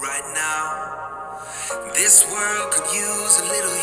right now. This world could use a little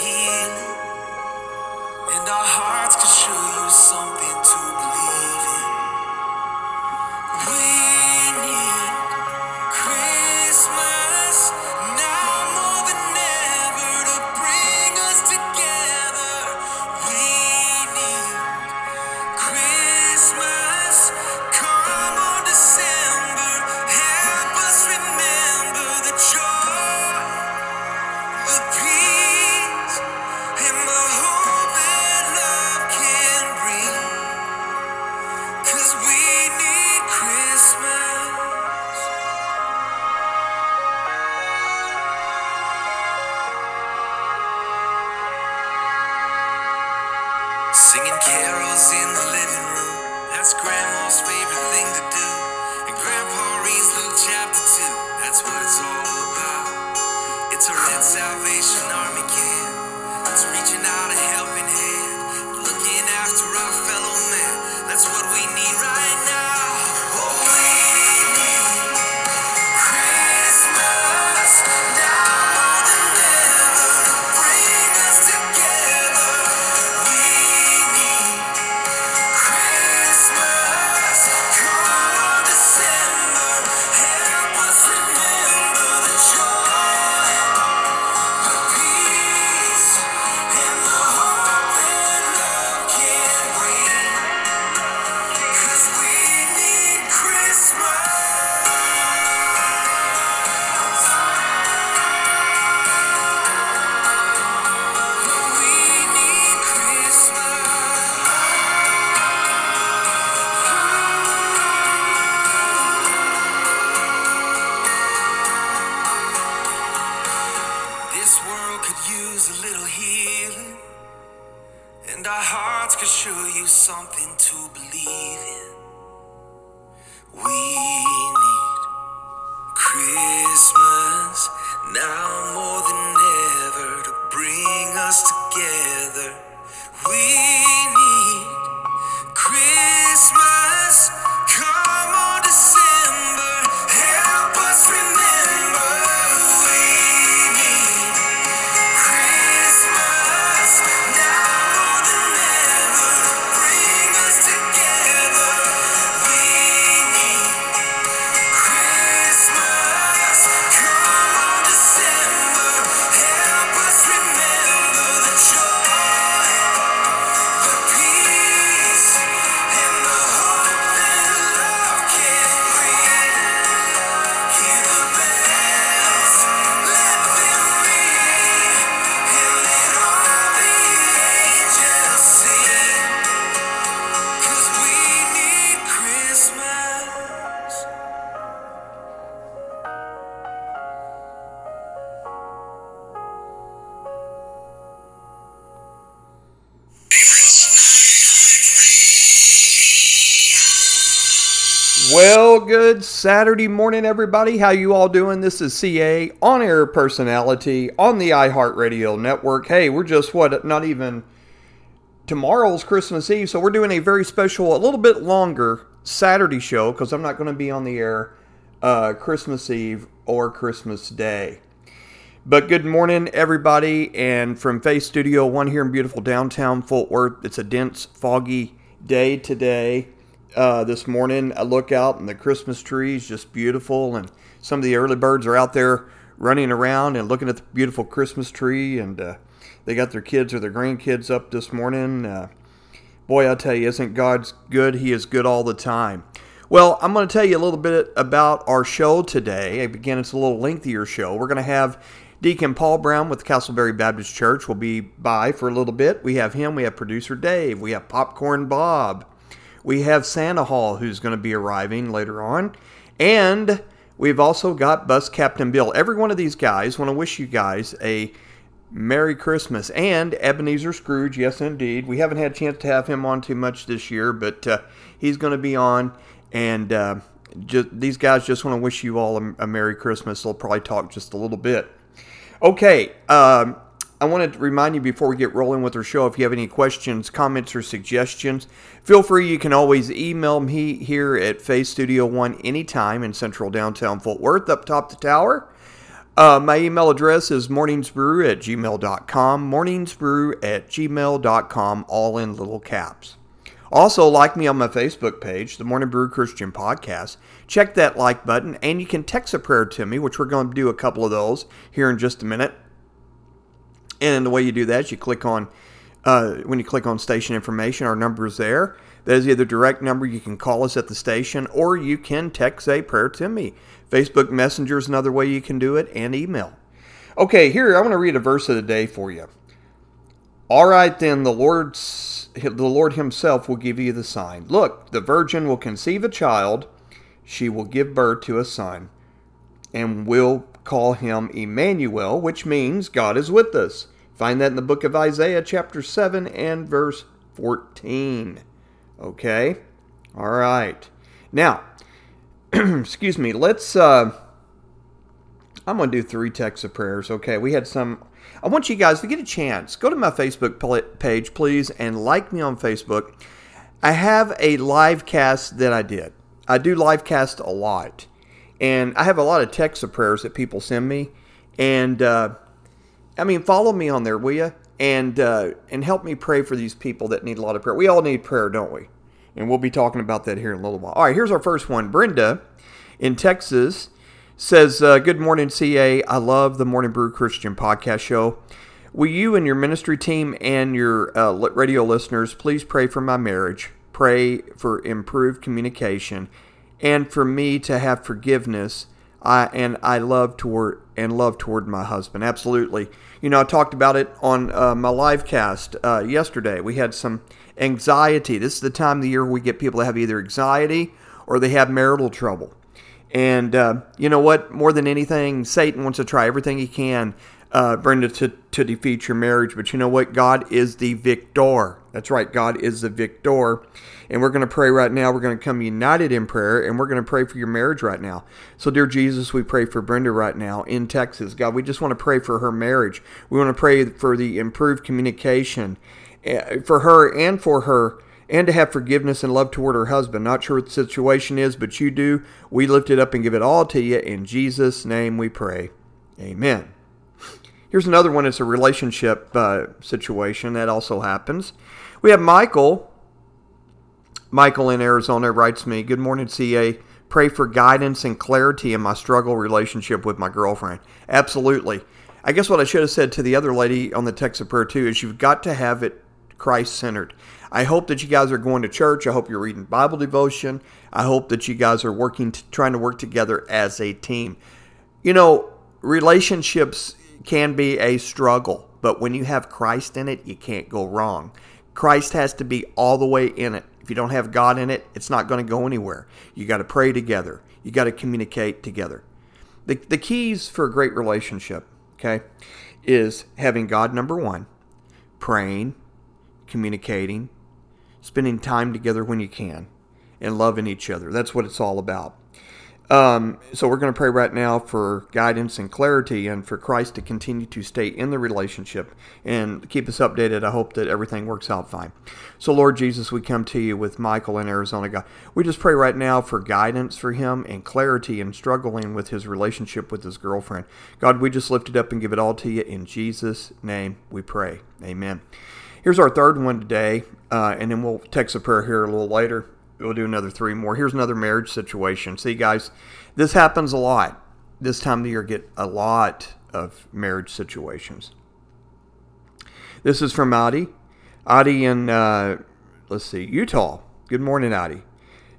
use a little healing, and our hearts could show you something to believe in. We need Christmas now more than ever to bring us together. We good Saturday morning, everybody. How you all doing? This is CA on air personality on the iHeartRadio network. Hey, we're just what not even tomorrow's Christmas Eve, so we're doing a very special, a little bit longer Saturday show because I'm not going to be on the air uh, Christmas Eve or Christmas Day. But good morning, everybody, and from Faith Studio One here in beautiful downtown Fort Worth. It's a dense, foggy day today. Uh, this morning, I look out and the Christmas tree is just beautiful, and some of the early birds are out there running around and looking at the beautiful Christmas tree, and uh, they got their kids or their grandkids up this morning. Uh, boy, I tell you, isn't God good? He is good all the time. Well, I'm going to tell you a little bit about our show today. Again, it's a little lengthier show. We're going to have Deacon Paul Brown with Castleberry Baptist Church will be by for a little bit. We have him. We have producer Dave. We have Popcorn Bob. We have Santa Hall, who's going to be arriving later on. And we've also got Bus Captain Bill. Every one of these guys want to wish you guys a Merry Christmas. And Ebenezer Scrooge, yes, indeed. We haven't had a chance to have him on too much this year, but uh, he's going to be on. And uh, just, these guys just want to wish you all a, a Merry Christmas. They'll probably talk just a little bit. Okay, um, I want to remind you before we get rolling with our show if you have any questions, comments, or suggestions, feel free. You can always email me here at Faith Studio One anytime in central downtown Fort Worth, up top the tower. Uh, my email address is morningsbrew at gmail.com, morningsbrew at gmail.com, all in little caps. Also, like me on my Facebook page, the Morning Brew Christian Podcast. Check that like button, and you can text a prayer to me, which we're going to do a couple of those here in just a minute. And the way you do that is you click on, uh, when you click on station information, our number is there. That is either direct number, you can call us at the station, or you can text a prayer to me. Facebook Messenger is another way you can do it, and email. Okay, here, I want to read a verse of the day for you. All right, then, the Lord's, the Lord Himself will give you the sign. Look, the virgin will conceive a child, she will give birth to a son, and will call him Emmanuel, which means God is with us. Find that in the book of Isaiah, chapter 7 and verse 14. Okay? All right. Now, excuse me, let's. Uh, I'm going to do three texts of prayers. Okay, we had some. I want you guys to get a chance. Go to my Facebook page, please, and like me on Facebook. I have a live cast that I did. I do live cast a lot. And I have a lot of texts of prayers that people send me. And uh, I mean, follow me on there, will you? And uh, and help me pray for these people that need a lot of prayer. We all need prayer, don't we? And we'll be talking about that here in a little while. All right, here's our first one. Brenda in Texas says, uh, Good morning, CA. I love the Morning Brew Christian podcast show. Will you and your ministry team and your uh, radio listeners please pray for my marriage? Pray for improved communication and for me to have forgiveness I, and I love toward and love toward my husband. Absolutely. You know, I talked about it on uh, my live cast uh, yesterday. We had some anxiety. This is the time of the year we get people that have either anxiety or they have marital trouble. And uh, you know what? More than anything, Satan wants to try everything he can, uh, Brenda, to, to defeat your marriage. But you know what? God is the victor. That's right. God is the victor. And we're going to pray right now. We're going to come united in prayer and we're going to pray for your marriage right now. So, dear Jesus, we pray for Brenda right now in Texas. God, we just want to pray for her marriage. We want to pray for the improved communication eh, for her and for her and to have forgiveness and love toward her husband. Not sure what the situation is, but you do. We lift it up and give it all to you. In Jesus' name we pray. Amen. Here's another one. It's a relationship uh, situation that also happens. We have Michael Michael in Arizona writes me, Good morning, CA. Pray for guidance and clarity in my struggle relationship with my girlfriend. Absolutely. I guess what I should have said to the other lady on the text of prayer too is you've got to have it Christ centered. I hope that you guys are going to church. I hope you're reading Bible devotion. I hope that you guys are working, to, trying to work together as a team. You know, relationships can be a struggle, but when you have Christ in it, you can't go wrong. Christ has to be all the way in it. If you don't have God in it, it's not going to go anywhere. You got to pray together. You got to communicate together. The, the keys for a great relationship, okay, is having God number one, praying, communicating, spending time together when you can, and loving each other. That's what it's all about. Um, so we're going to pray right now for guidance and clarity and for Christ to continue to stay in the relationship and keep us updated. I hope that everything works out fine. So, Lord Jesus, we come to you with Michael in Arizona. God, we just pray right now for guidance for him and clarity in struggling with his relationship with his girlfriend. God, we just lift it up and give it all to you. In Jesus' name we pray. Amen. Here's our third one today, uh, and then we'll text a prayer here a little later we'll do another three more. Here's another marriage situation. See, guys, this happens a lot. This time of the year, get a lot of marriage situations. This is from Adi. Adi in, uh, let's see, Utah. Good morning, Adi.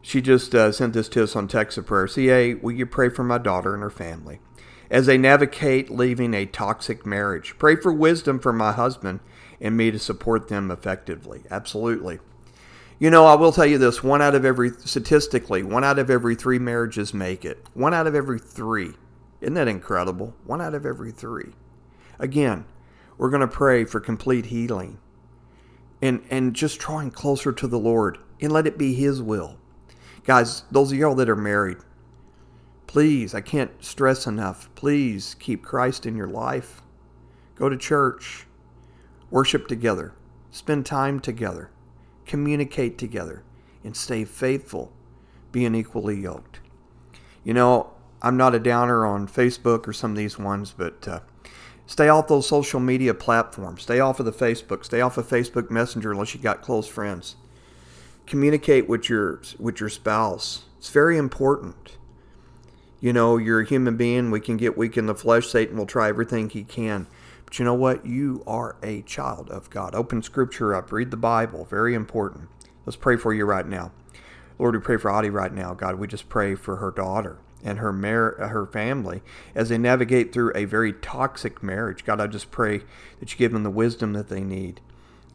She just uh, sent this to us on text of prayer. CA, will you pray for my daughter and her family as they navigate leaving a toxic marriage? Pray for wisdom for my husband and me to support them effectively. Absolutely. You know, I will tell you this one out of every, statistically, one out of every three marriages make it. One out of every three. Isn't that incredible? One out of every three. Again, we're going to pray for complete healing and, and just drawing closer to the Lord and let it be His will. Guys, those of y'all that are married, please, I can't stress enough, please keep Christ in your life. Go to church, worship together, spend time together, communicate together, and stay faithful, being equally yoked. You know, I'm not a downer on Facebook or some of these ones, but uh, stay off those social media platforms. Stay off of the Facebook. Stay off of Facebook Messenger unless you got close friends communicate with your with your spouse. It's very important. You know, you're a human being. We can get weak in the flesh. Satan will try everything he can. But you know what? You are a child of God. Open scripture up. Read the Bible. Very important. Let's pray for you right now. Lord, we pray for Audie right now. God, we just pray for her daughter and her mar- her family as they navigate through a very toxic marriage. God, I just pray that you give them the wisdom that they need.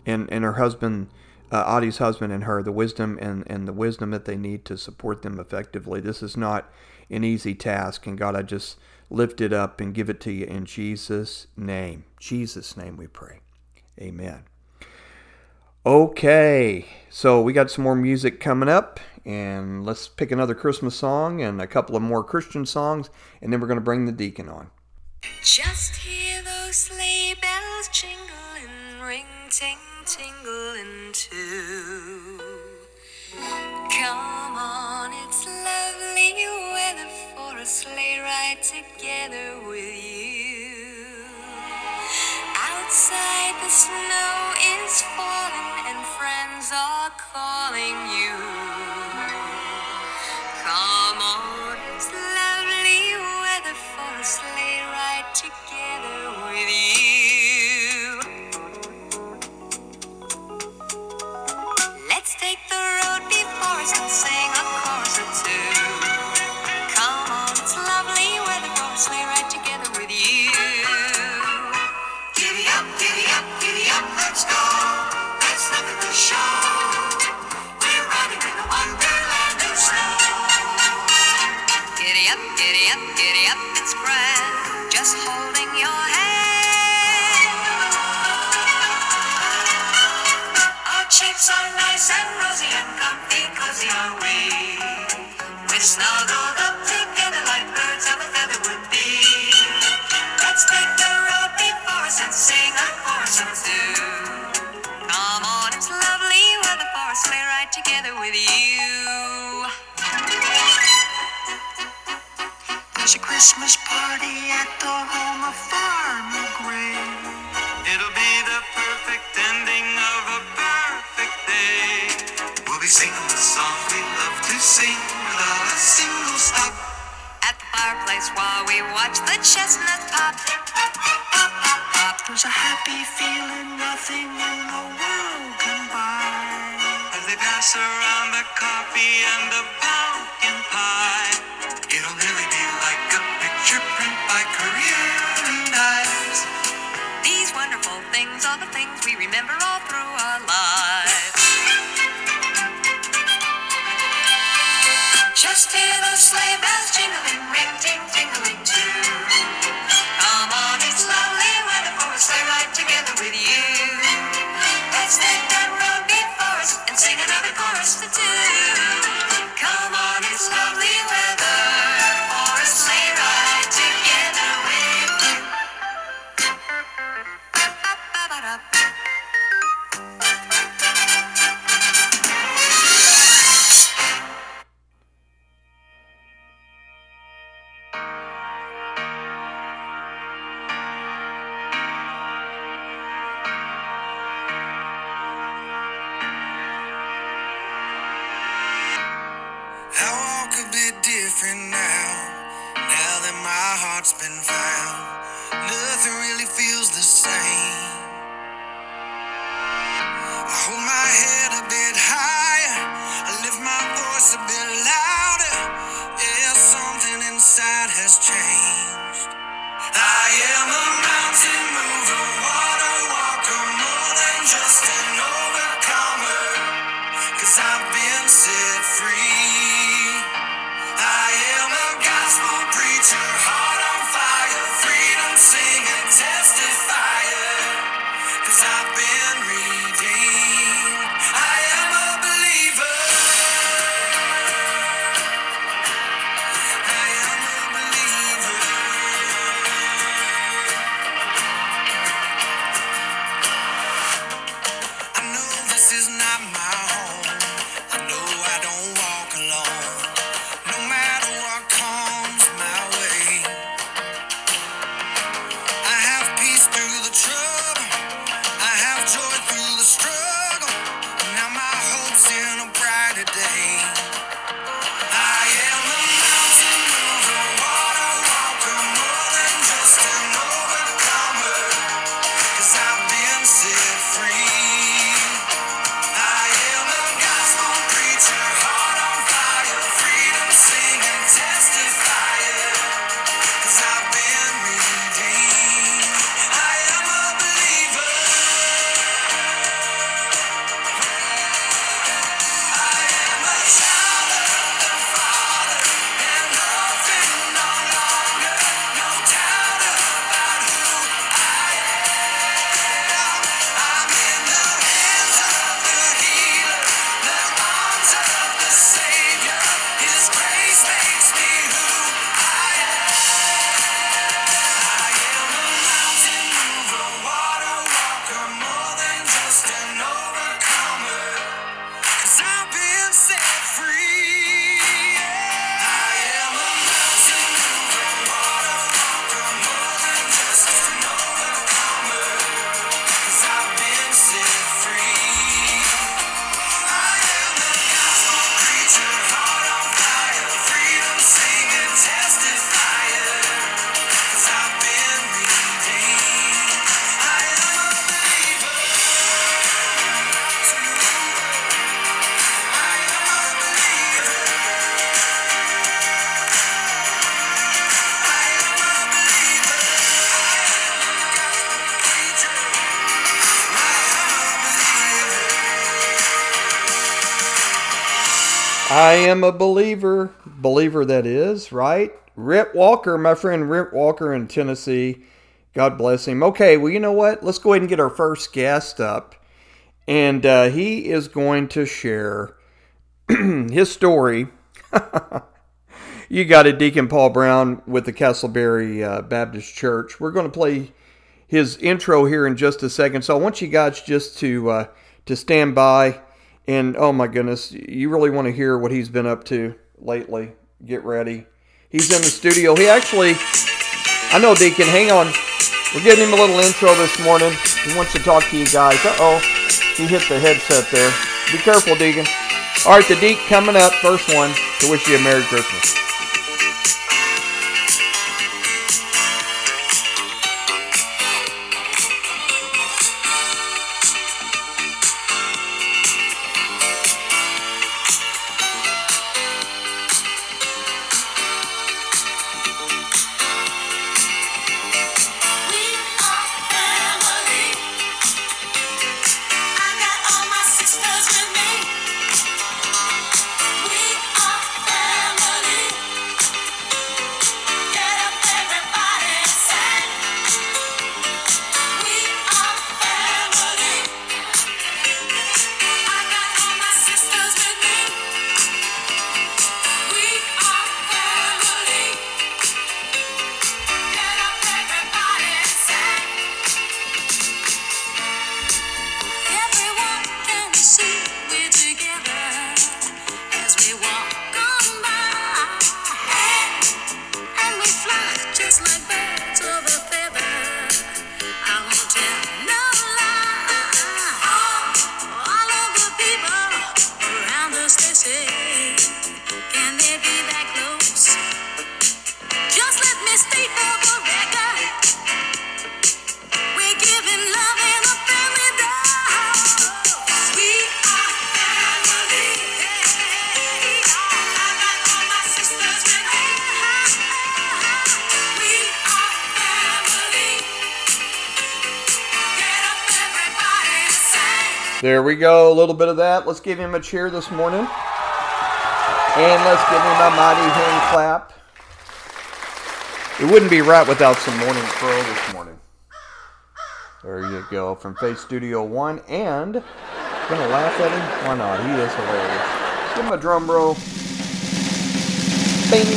And and her husband uh, Audie's husband and her the wisdom and, and the wisdom that they need to support them effectively. This is not an easy task, and God, I just lift it up and give it to you in Jesus' name. Jesus' name we pray. Amen. Okay, so we got some more music coming up, and let's pick another Christmas song and a couple of more Christian songs, and then we're going to bring the deacon on. Just hear those sleigh bells jingle and ring ting tingling too. Come on, it's lovely weather for a sleigh ride together with you. Outside the snow is falling and friends are calling you. Cheeks are nice and rosy and comfy, cozy are we. We're snuggled up together like birds of a feather would be. Let's take the road before us and sing a chorus or two. Come on, it's lovely weather for a sleigh ride together with you. There's a Christmas while we watch the chestnuts pop. Pop, pop, pop. There's a happy feeling nothing in the world can buy. As they pass around the coffee and the pumpkin pie. It'll nearly be like a picture print by Currier and Ives. These wonderful things are the things we remember all through our lives. Just hear those sleigh bells jingling, am a believer. Believer that is, right? Rip Walker, my friend Rip Walker in Tennessee. God bless him. Okay, well, you know what? Let's go ahead and get our first guest up. And uh, he is going to share his story. you got it, Deacon Paul Brown with the Castleberry uh, Baptist Church. We're going to play his intro here in just a second. So I want you guys just to uh, to stand by and oh my goodness, you really want to hear what he's been up to lately. Get ready. He's in the studio. He actually, I know, Deacon, hang on. We're getting him a little intro this morning. He wants to talk to you guys. Uh oh, he hit the headset there. Be careful, Deacon. All right, the Deacon coming up, first one, to wish you a Merry Christmas. Bit of that. Let's give him a cheer this morning. And let's give him a mighty hand clap. It wouldn't be right without some morning crow this morning. There you go. From Faith Studio One. And gonna laugh at him? Why not? He is hilarious. Give him a drum roll. Bing.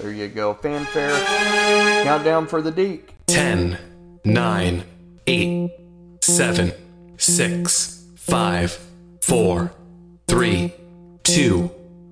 There you go. Fanfare. Countdown for the Deke. 10, 9, 8, 7, 6, 5, 4, 3, 2,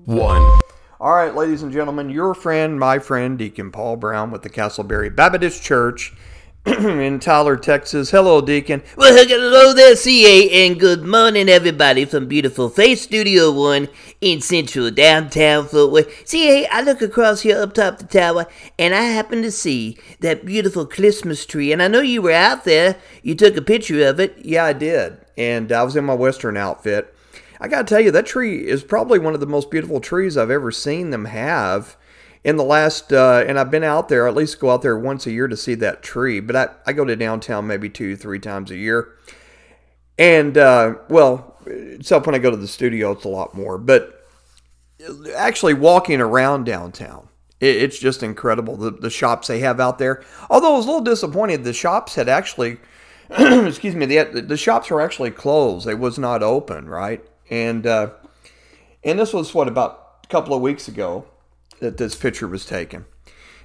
1. All right, ladies and gentlemen, your friend, my friend, Deacon Paul Brown with the Castleberry Baptist Church in Tyler, Texas. Hello, Deacon. Well, hello there, CA, and good morning, everybody, from beautiful Faith Studio One in central downtown Fort Worth. CA, I look across here up top the tower, and I happen to see that beautiful Christmas tree, and I know you were out there. You took a picture of it. Yeah, I did. And I was in my Western outfit. I got to tell you, that tree is probably one of the most beautiful trees I've ever seen them have in the last, uh, and I've been out there, at least go out there once a year to see that tree. But I, I go to downtown maybe two, three times a year. And, uh, well, except when I go to the studio, it's a lot more. But actually walking around downtown, it, it's just incredible the, the shops they have out there. Although I was a little disappointed, the shops had actually, excuse me, the, the shops were actually closed. They was not open, right? And uh, and this was what about a couple of weeks ago that this picture was taken.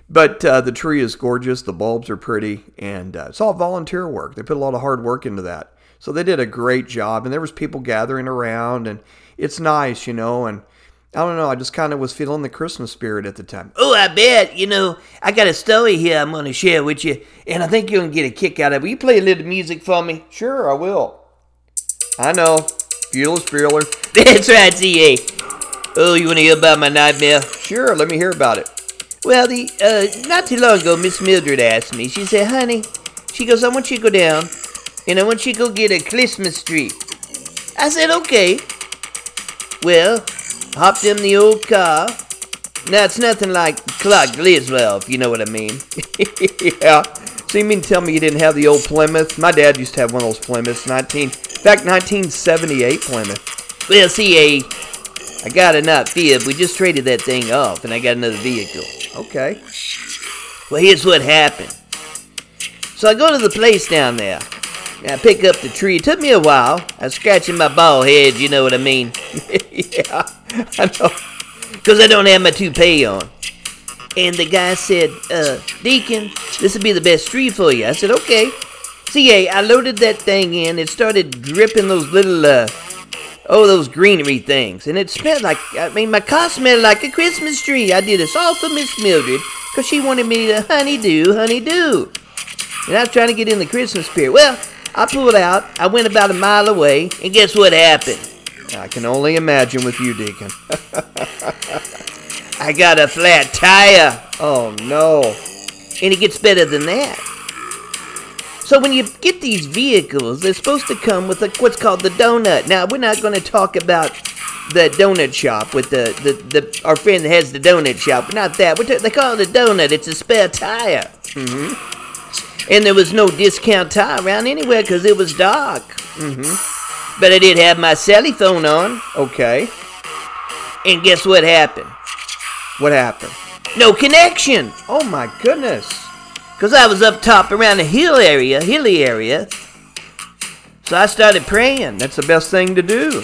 But uh, the tree is gorgeous. The bulbs are pretty, and uh, it's all volunteer work. They put a lot of hard work into that. So they did a great job, and there was people gathering around, and it's nice, you know. And I don't know, I just kind of was feeling the Christmas spirit at the time. Oh, I bet. You know, I got a story here I'm going to share with you, and I think you're going to get a kick out of it. Will you play a little music for me? Sure, I will. I know, Bueller Spieler. That's right, CA. Oh, you want to hear about my nightmare? Sure, let me hear about it. Well, the uh, not too long ago, Miss Mildred asked me. She said, "Honey," she goes, "I want you to go down, and I want you to go get a Christmas tree." I said, "Okay." Well, hopped in the old car. Now it's nothing like Clark Griswold, if you know what I mean. yeah. So you mean tell me you didn't have the old Plymouth? My dad used to have one of those Plymouths, 19, in fact, 1978 Plymouth. Well, see, I got not fib. We just traded that thing off, and I got another vehicle. Okay. Well, here's what happened. So I go to the place down there. I pick up the tree. It took me a while. I was scratching my bald head, you know what I mean? yeah, I. Because I don't have my toupee on. And the guy said, uh, Deacon, this would be the best tree for you. I said, okay. Yeah, I loaded that thing in. It started dripping those little, uh, oh, those greenery things. And it smelled like, I mean, my car smelled like a Christmas tree. I did this all for Miss Mildred because she wanted me to honeydew, honeydew. And I was trying to get in the Christmas spirit. Well, I pulled out. I went about a mile away. And guess what happened? I can only imagine with you, Deacon. I got a flat tire. oh no. And it gets better than that. So when you get these vehicles, they're supposed to come with a, what's called the donut. Now we're not going to talk about the donut shop with the, the, the our friend that has the donut shop. Not that. Ta- they call it a donut. It's a spare tire. Mm-hmm. And there was no discount tire around anywhere because it was dark. Mm-hmm. But I did have my celly phone on. Okay. And guess what happened? What happened? No connection. Oh my goodness. Because I was up top around the hill area, hilly area. So I started praying. That's the best thing to do.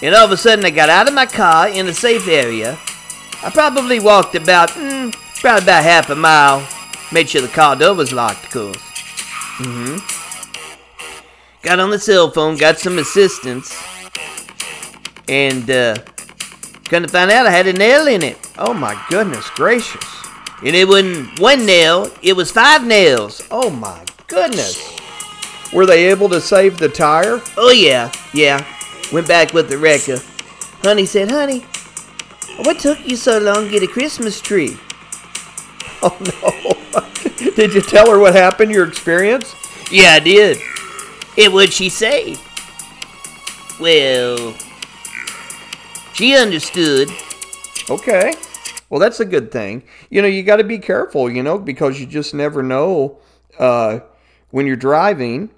And all of a sudden, I got out of my car in a safe area. I probably walked about, mm, probably about half a mile. Made sure the car door was locked, of course. Mm-hmm. Got on the cell phone, got some assistance. And, uh, gonna find out I had a nail in it. Oh my goodness gracious. And it wasn't one nail, it was five nails. Oh my goodness. Were they able to save the tire? Oh, yeah, yeah. Went back with the wrecker. Honey said, Honey, what took you so long to get a Christmas tree? Oh no. Did you tell her what happened, your experience? Yeah, I did. And what'd she say? Well, she understood. Okay. Well, that's a good thing. You know, you got to be careful, you know, because you just never know uh, when you're driving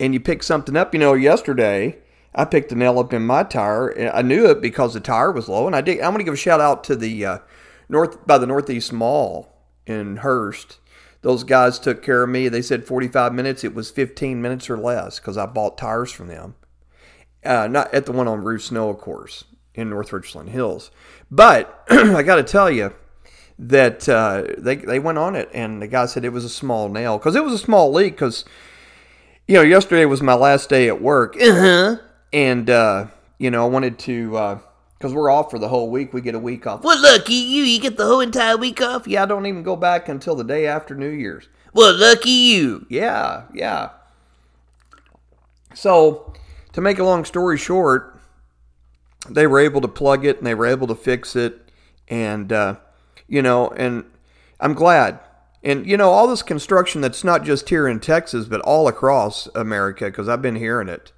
and you pick something up. You know, yesterday I picked a nail up in my tire. and I knew it because the tire was low, and I did. I'm going to give a shout out to the uh, north by the Northeast Mall in Hurst. Those guys took care of me. They said 45 minutes. It was 15 minutes or less because I bought tires from them. Uh, not at the one on Rufe Snow, of course, in North Richland Hills. But I got to tell you that uh, they they went on it, and the guy said it was a small nail because it was a small leak. Because you know, yesterday was my last day at work, Uh-huh. and uh, you know, I wanted to because we're off for the whole week. We get a week off. Well, lucky you. You get the whole entire week off? Yeah, I don't even go back until the day after New Year's. Well, lucky you. Yeah, yeah. So, to make a long story short, they were able to plug it and they were able to fix it, and uh, you know, and I'm glad. And you know, all this construction that's not just here in Texas, but all across America, because I've been hearing it.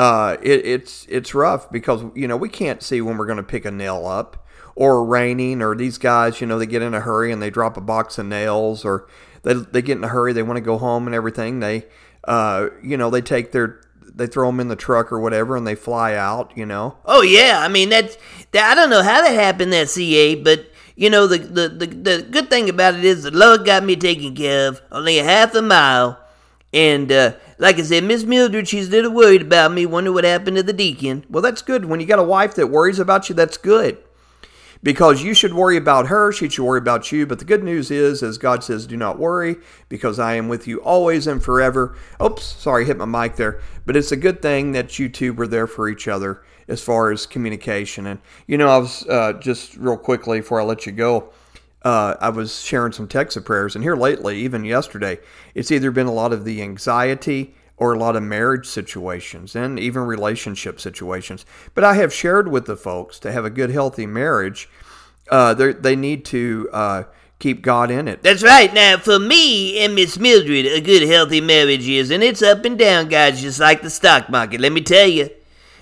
Uh, it, it's it's rough because you know we can't see when we're going to pick a nail up, or raining, or these guys, you know, they get in a hurry and they drop a box of nails, or they they get in a hurry, they want to go home and everything. They, uh, you know, they take their they throw them in the truck or whatever, and they fly out. You know, Oh yeah, I mean that's that. I don't know how that happened that CA, but you know the the the, the good thing about it is the Lord got me taken care of only a half a mile, and uh, like I said, Miss Mildred, she's a little worried about me. Wonder what happened to the deacon. Well, that's good. When you got a wife that worries about you, that's good. Because you should worry about her, she should worry about you. But the good news is, as God says, do not worry, because I am with you always and forever. Oops, sorry, hit my mic there. But it's a good thing that you two were there for each other as far as communication. And, you know, I was uh, just real quickly before I let you go, uh, I was sharing some text of prayers. And here lately, even yesterday, it's either been a lot of the anxiety or a lot of marriage situations and even relationship situations. But I have shared with the folks to have a good, healthy marriage, uh, they they need to uh, keep God in it. That's right. Now, for me and Miss Mildred, a good healthy marriage is, and it's up and down, guys, just like the stock market. Let me tell you.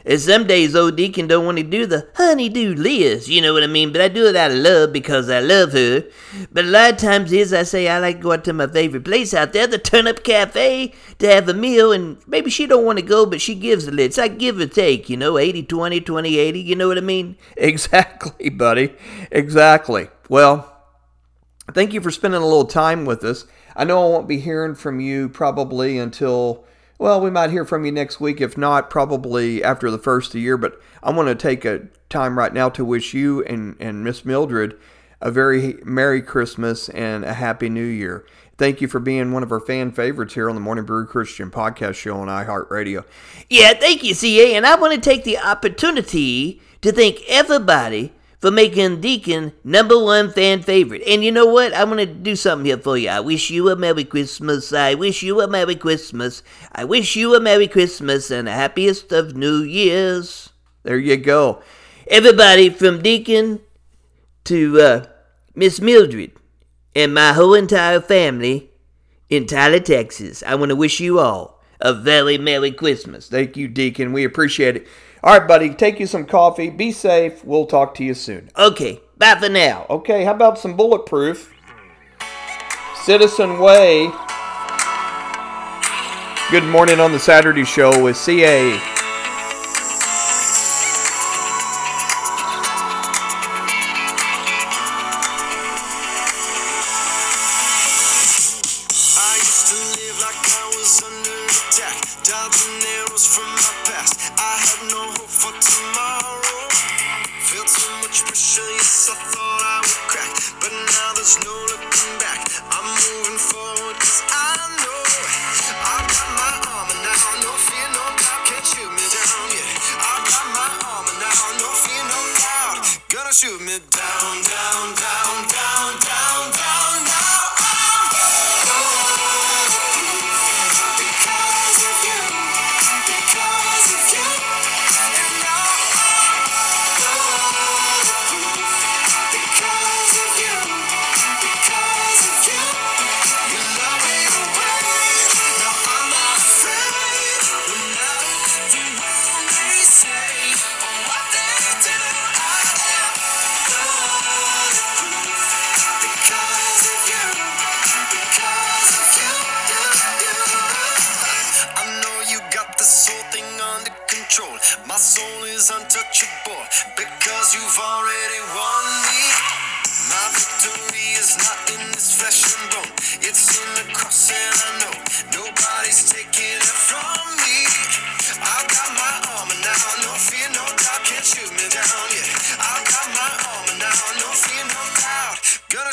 And some days old Deacon don't want to do the honeydew list, you know what I mean? But I do it out of love because I love her. But a lot of times is I say I like to go out to my favorite place out there, the Turn Up Cafe, to have a meal. And maybe she don't want to go, but she gives a list. It's like give or take, you know, 80-20, 20-80, you know what I mean? Exactly, buddy. Exactly. Well, thank you for spending a little time with us. I know I won't be hearing from you probably until, well, we might hear from you next week. If not, probably after the first of the year. But I want to take a time right now to wish you and, and Miss Mildred a very Merry Christmas and a Happy New Year. Thank you for being one of our fan favorites here on the Morning Brew Christian podcast show on iHeartRadio. Yeah, thank you, CA. And I want to take the opportunity to thank everybody for making Deacon number one fan favorite. And you know what? I'm going to do something here for you. I wish you a Merry Christmas. I wish you a Merry Christmas. I wish you a Merry Christmas and the happiest of New Years. There you go. Everybody from Deacon to uh, Miss Mildred and my whole entire family in Tyler, Texas. I want to wish you all a very Merry Christmas. Thank you, Deacon. We appreciate it. All right, buddy, take you some coffee. Be safe. We'll talk to you soon. Okay, bye for now. Okay, how about some bulletproof? Citizen Way. Good morning on the Saturday show with CA.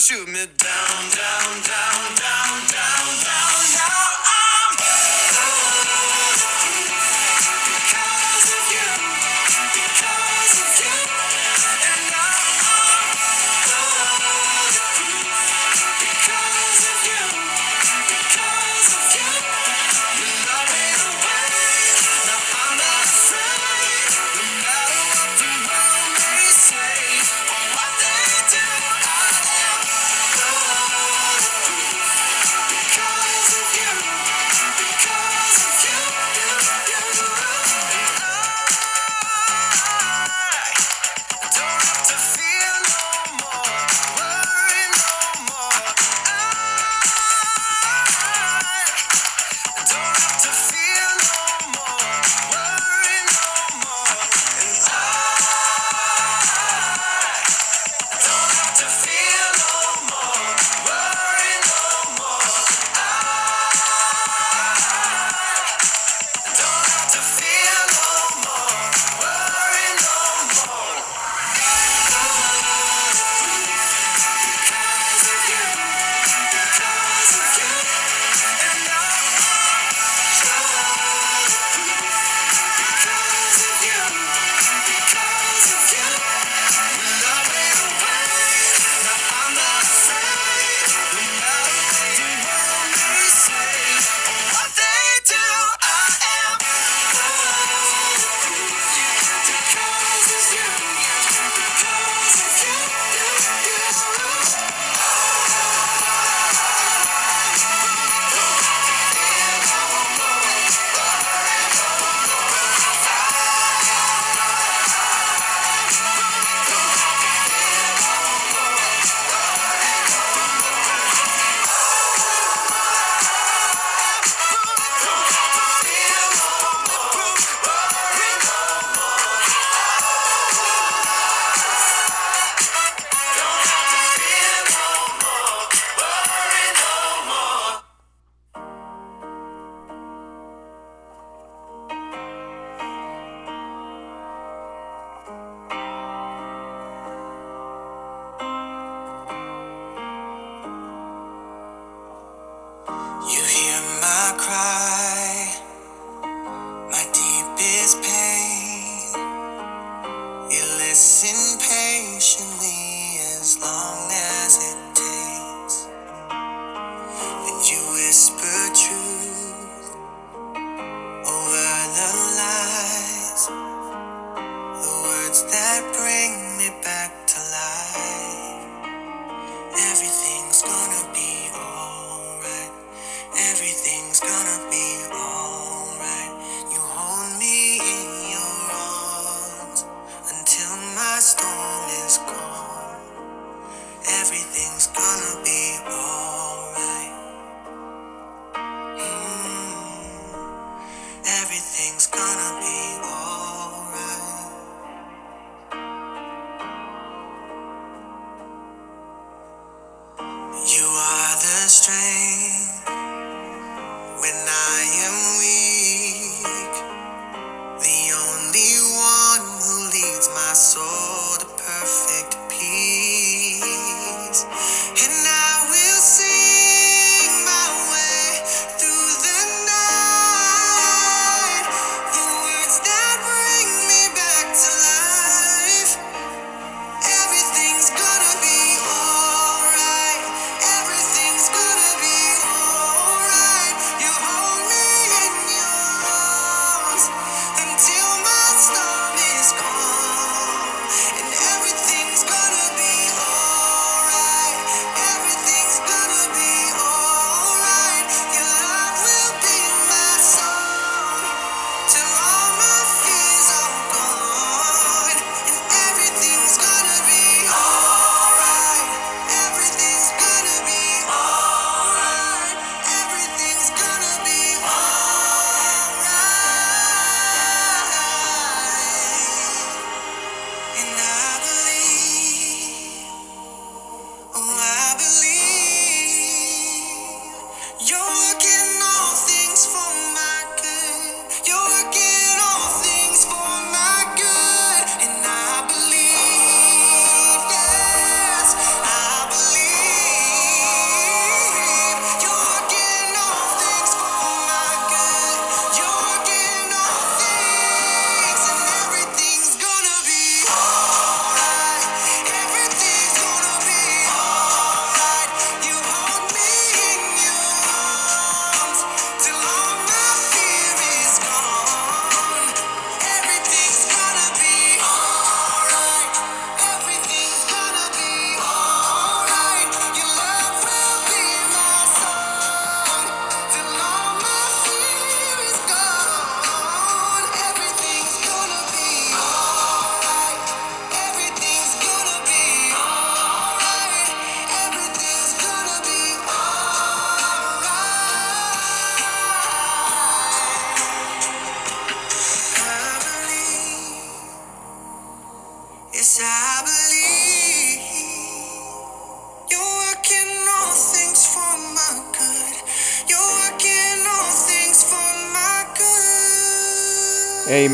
shoot me down, down, down,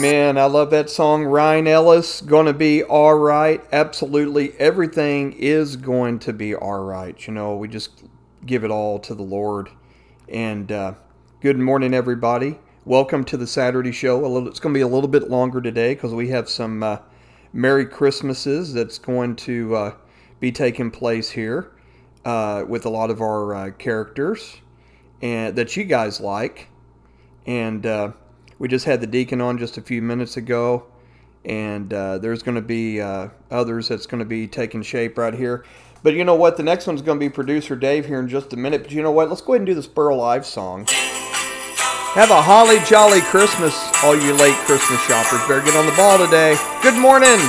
Amen. I love that song. Ryan Ellis, gonna be all right. Absolutely everything is going to be all right. You know, we just give it all to the Lord. And uh, good morning, everybody. Welcome to the Saturday show. A little, it's going to be a little bit longer today because we have some uh, Merry Christmases that's going to uh, be taking place here uh, with a lot of our uh, characters and that you guys like. And uh, we just had the deacon on just a few minutes ago, and uh, there's going to be uh, others that's going to be taking shape right here. But you know what? The next one's going to be producer Dave here in just a minute. But you know what? Let's go ahead and do the Spur Live song. Have a holly jolly Christmas, all you late Christmas shoppers. Better get on the ball today. Good morning.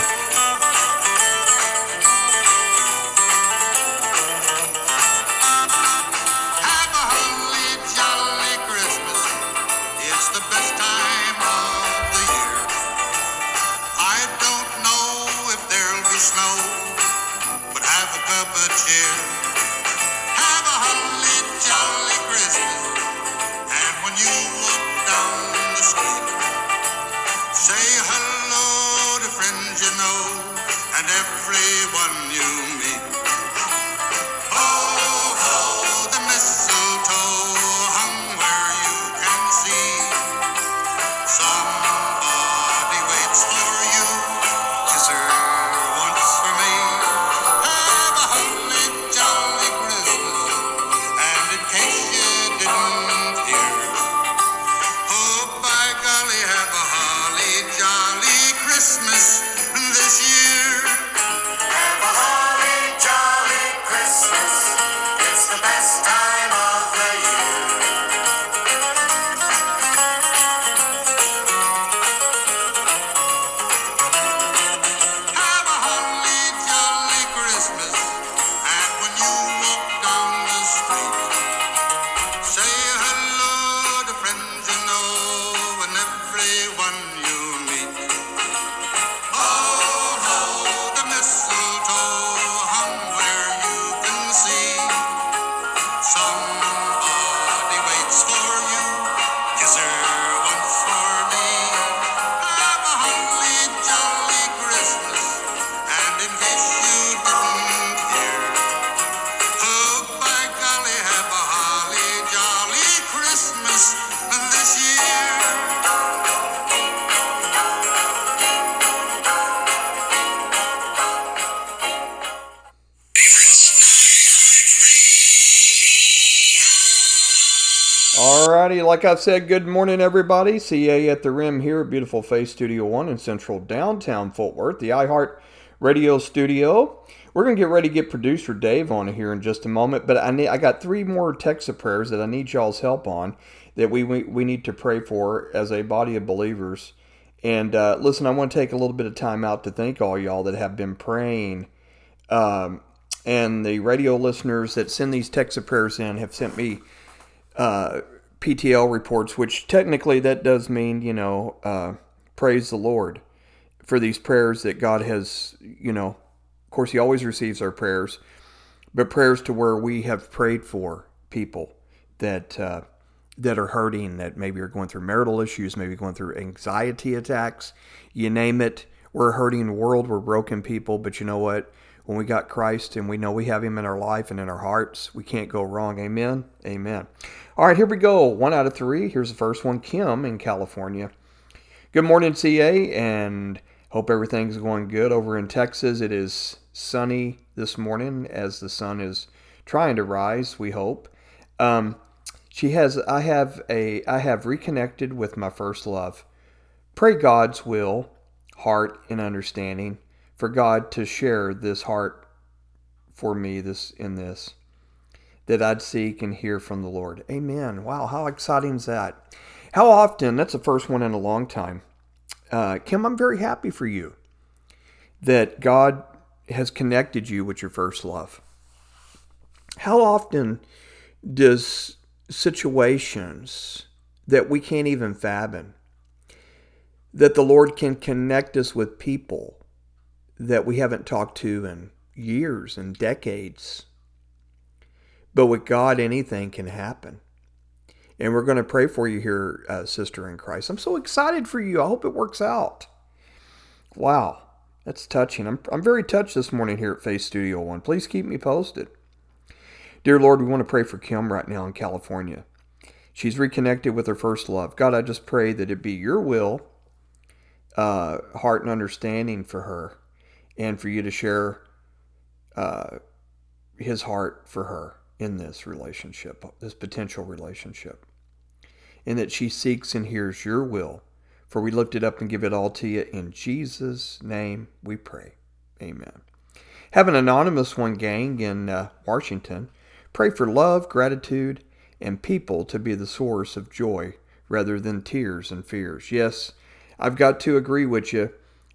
And everyone you meet. Oh, like I've said, good morning, everybody. CA at the Rim here at Beautiful Faith Studio One in central downtown Fort Worth, the iHeart Radio Studio. We're gonna get ready to get producer Dave on here in just a moment, but I need I got three more texts of prayers that I need y'all's help on that we we, we need to pray for as a body of believers. And uh, listen, I want to take a little bit of time out to thank all y'all that have been praying um, and the radio listeners that send these texts of prayers in have sent me uh, PTL reports, which technically that does mean, you know, uh, praise the Lord for these prayers that God has, you know, of course, He always receives our prayers, but prayers to where we have prayed for people that uh, that are hurting, that maybe are going through marital issues, maybe going through anxiety attacks, you name it. We're a hurting world. We're broken people, but you know what? When we got Christ and we know we have Him in our life and in our hearts, we can't go wrong. Amen. Amen. All right, here we go. One out of three. Here's the first one Kim in California. Good morning, CA, and hope everything's going good over in Texas. It is sunny this morning as the sun is trying to rise, we hope. Um, she has I have a I have reconnected with my first love. Pray God's will, heart, and understanding for God to share this heart for me this in this that I'd seek and hear from the Lord. Amen. Wow, how exciting is that? How often, that's the first one in a long time. Uh, Kim, I'm very happy for you that God has connected you with your first love. How often does situations that we can't even fathom, that the Lord can connect us with people that we haven't talked to in years and decades, but with God, anything can happen. And we're going to pray for you here, uh, sister in Christ. I'm so excited for you. I hope it works out. Wow, that's touching. I'm, I'm very touched this morning here at Faith Studio One. Please keep me posted. Dear Lord, we want to pray for Kim right now in California. She's reconnected with her first love. God, I just pray that it be your will, uh, heart, and understanding for her, and for you to share uh, his heart for her in this relationship, this potential relationship, and that she seeks and hears your will. For we lift it up and give it all to you in Jesus' name we pray. Amen. Have an anonymous one, gang, in uh, Washington. Pray for love, gratitude, and people to be the source of joy rather than tears and fears. Yes, I've got to agree with you.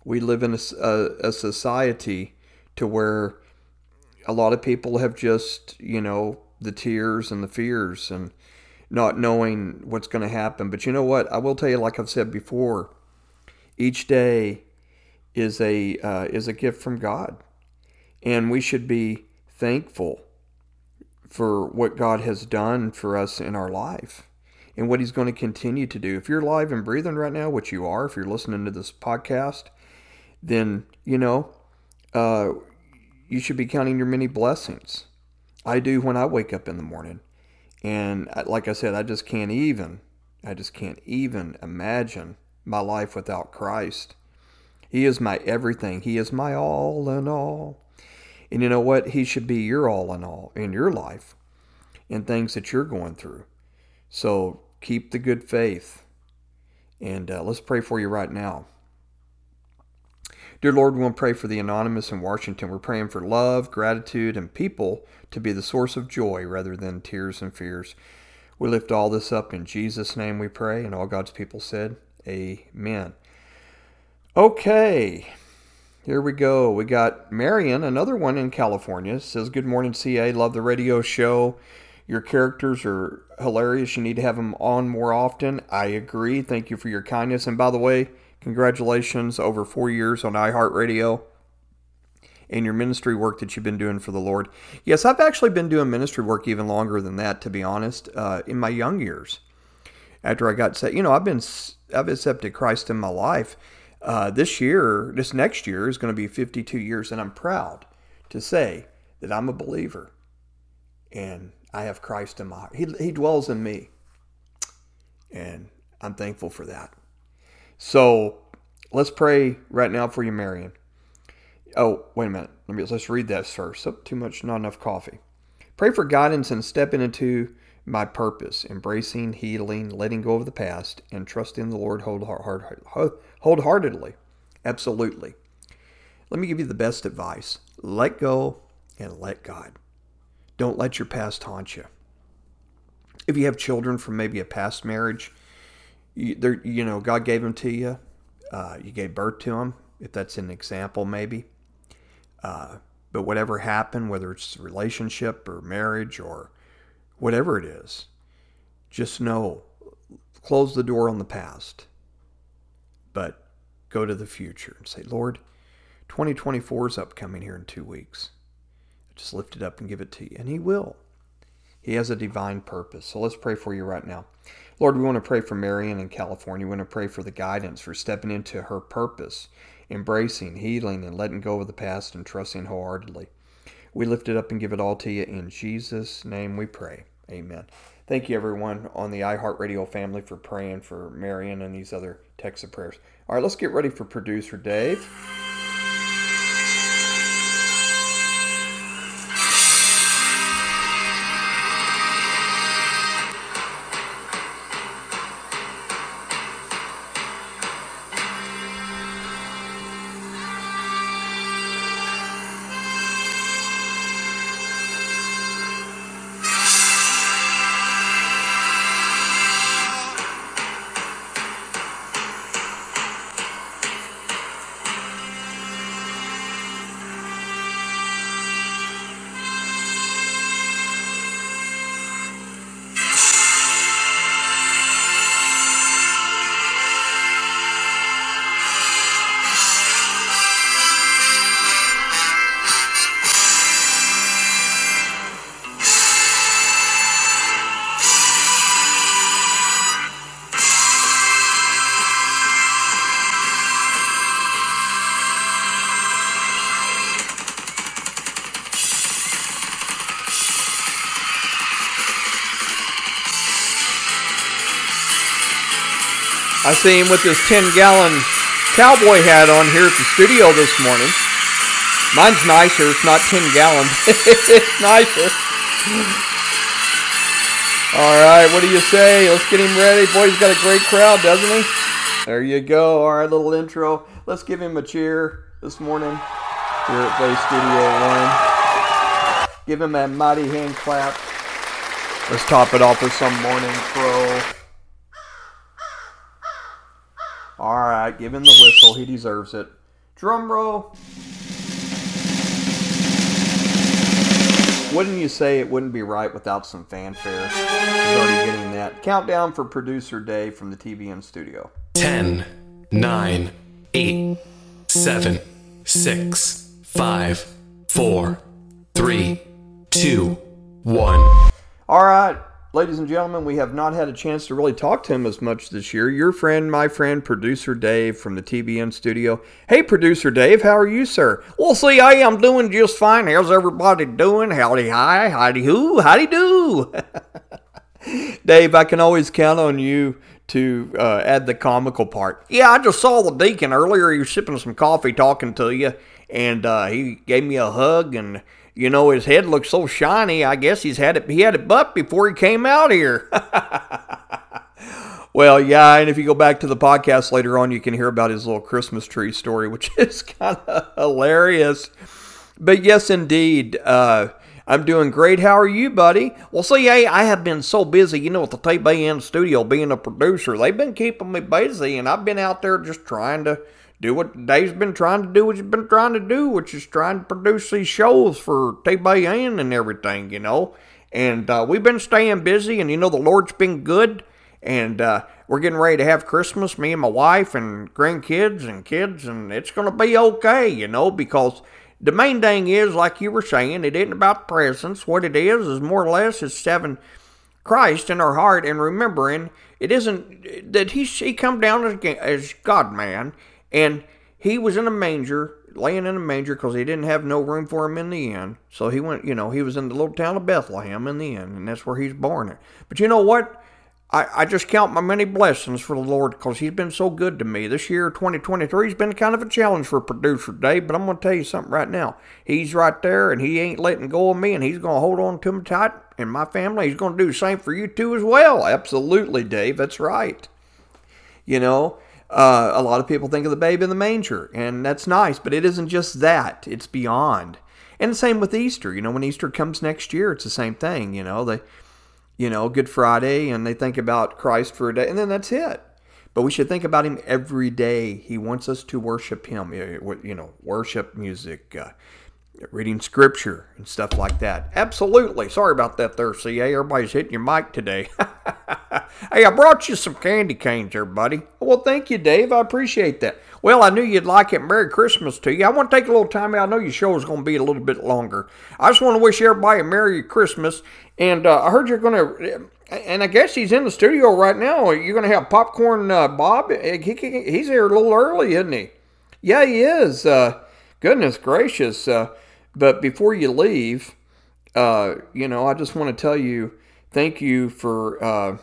We live in a, a, a society to where a lot of people have just, you know, the tears and the fears and not knowing what's going to happen. But you know what? I will tell you, like I've said before, each day is a uh, is a gift from God, and we should be thankful for what God has done for us in our life and what He's going to continue to do. If you're alive and breathing right now, which you are, if you're listening to this podcast, then you know uh, you should be counting your many blessings. I do when I wake up in the morning. And like I said, I just can't even, I just can't even imagine my life without Christ. He is my everything. He is my all in all. And you know what? He should be your all in all in your life and things that you're going through. So keep the good faith. And uh, let's pray for you right now. Dear Lord, we want to pray for the anonymous in Washington. We're praying for love, gratitude, and people to be the source of joy rather than tears and fears. We lift all this up in Jesus' name, we pray, and all God's people said, Amen. Okay, here we go. We got Marion, another one in California, says, Good morning, CA. Love the radio show. Your characters are hilarious. You need to have them on more often. I agree. Thank you for your kindness. And by the way, congratulations over four years on iHeartRadio and your ministry work that you've been doing for the Lord. Yes, I've actually been doing ministry work even longer than that, to be honest, uh, in my young years. After I got set, you know, I've been I've accepted Christ in my life. Uh, this year, this next year is going to be 52 years, and I'm proud to say that I'm a believer, and I have Christ in my heart. He, he dwells in me, and I'm thankful for that. So let's pray right now for you, Marion. Oh, wait a minute. Let me let's read this first. Oh, too much, not enough coffee. Pray for guidance and stepping into my purpose, embracing, healing, letting go of the past, and trusting the Lord wholeheartedly. Absolutely. Let me give you the best advice let go and let God. Don't let your past haunt you. If you have children from maybe a past marriage, you, you know, God gave them to you. Uh, you gave birth to them, if that's an example, maybe. Uh, but whatever happened, whether it's relationship or marriage or whatever it is, just know close the door on the past, but go to the future and say, Lord, 2024 is upcoming here in two weeks. Just lift it up and give it to you, and He will. He has a divine purpose. So let's pray for you right now. Lord, we want to pray for Marion in California. We want to pray for the guidance for stepping into her purpose, embracing, healing, and letting go of the past and trusting wholeheartedly. We lift it up and give it all to you. In Jesus' name we pray. Amen. Thank you, everyone on the iHeartRadio family, for praying for Marion and these other texts of prayers. All right, let's get ready for producer Dave. I see him with his 10 gallon cowboy hat on here at the studio this morning. Mine's nicer. It's not 10 gallon. it's nicer. All right, what do you say? Let's get him ready. Boy, he's got a great crowd, doesn't he? There you go. All right, little intro. Let's give him a cheer this morning here at Bay Studio One. Give him a mighty hand clap. Let's top it off with some morning crow. All right, give him the whistle. He deserves it. Drum roll. Wouldn't you say it wouldn't be right without some fanfare? He's already getting that. Countdown for producer Dave from the TBN studio. 10, 9, 8, 7, 6, 5, 4, 3, 2, 1. All right, ladies and gentlemen, we have not had a chance to really talk to him as much this year. Your friend, my friend, producer Dave from the TBN studio. Hey, producer Dave, how are you, sir? Well, see, I am doing just fine. How's everybody doing? Howdy hi, howdy who, howdy do. Dave, I can always count on you to uh, add the comical part. Yeah, I just saw the deacon earlier. He was sipping some coffee talking to you, and uh, he gave me a hug and you know, his head looks so shiny. I guess he's had it. He had it butt before he came out here. Well, yeah, and if you go back to the podcast later on, you can hear about his little Christmas tree story, which is kind of hilarious. But yes, indeed, uh, I'm doing great. How are you, buddy? Well, see, hey, I have been so busy, you know, with the tape TBN studio being a producer. They've been keeping me busy, and I've been out there just trying to do what Dave's been trying to do, what he's been trying to do, which is trying to produce these shows for TBN and everything, you know. And uh, we've been staying busy, and you know, the Lord's been good. And uh, we're getting ready to have Christmas, me and my wife and grandkids and kids, and it's going to be okay, you know, because the main thing is, like you were saying, it isn't about presents. What it is is more or less is having Christ in our heart and remembering it isn't that he he come down as, as God man and he was in a manger laying in a manger because he didn't have no room for him in the inn. So he went, you know, he was in the little town of Bethlehem in the inn, and that's where he's born at. But you know what? I, I just count my many blessings for the Lord because He's been so good to me. This year, 2023, has been kind of a challenge for producer Dave, but I'm going to tell you something right now. He's right there and He ain't letting go of me, and He's going to hold on to me tight. And my family, He's going to do the same for you too as well. Absolutely, Dave. That's right. You know, uh, a lot of people think of the babe in the manger, and that's nice, but it isn't just that, it's beyond. And the same with Easter. You know, when Easter comes next year, it's the same thing. You know, they you know, Good Friday, and they think about Christ for a day, and then that's it. But we should think about Him every day. He wants us to worship Him, you know, worship music, uh, reading Scripture, and stuff like that. Absolutely. Sorry about that there, CA. Everybody's hitting your mic today. hey, I brought you some candy canes there, buddy. Well, thank you, Dave. I appreciate that. Well, I knew you'd like it. Merry Christmas to you. I want to take a little time out. I know your show is going to be a little bit longer. I just want to wish everybody a Merry Christmas. And uh, I heard you're going to, and I guess he's in the studio right now. You're going to have Popcorn uh, Bob. He, he, he's here a little early, isn't he? Yeah, he is. Uh, goodness gracious. Uh, but before you leave, uh, you know, I just want to tell you thank you for uh,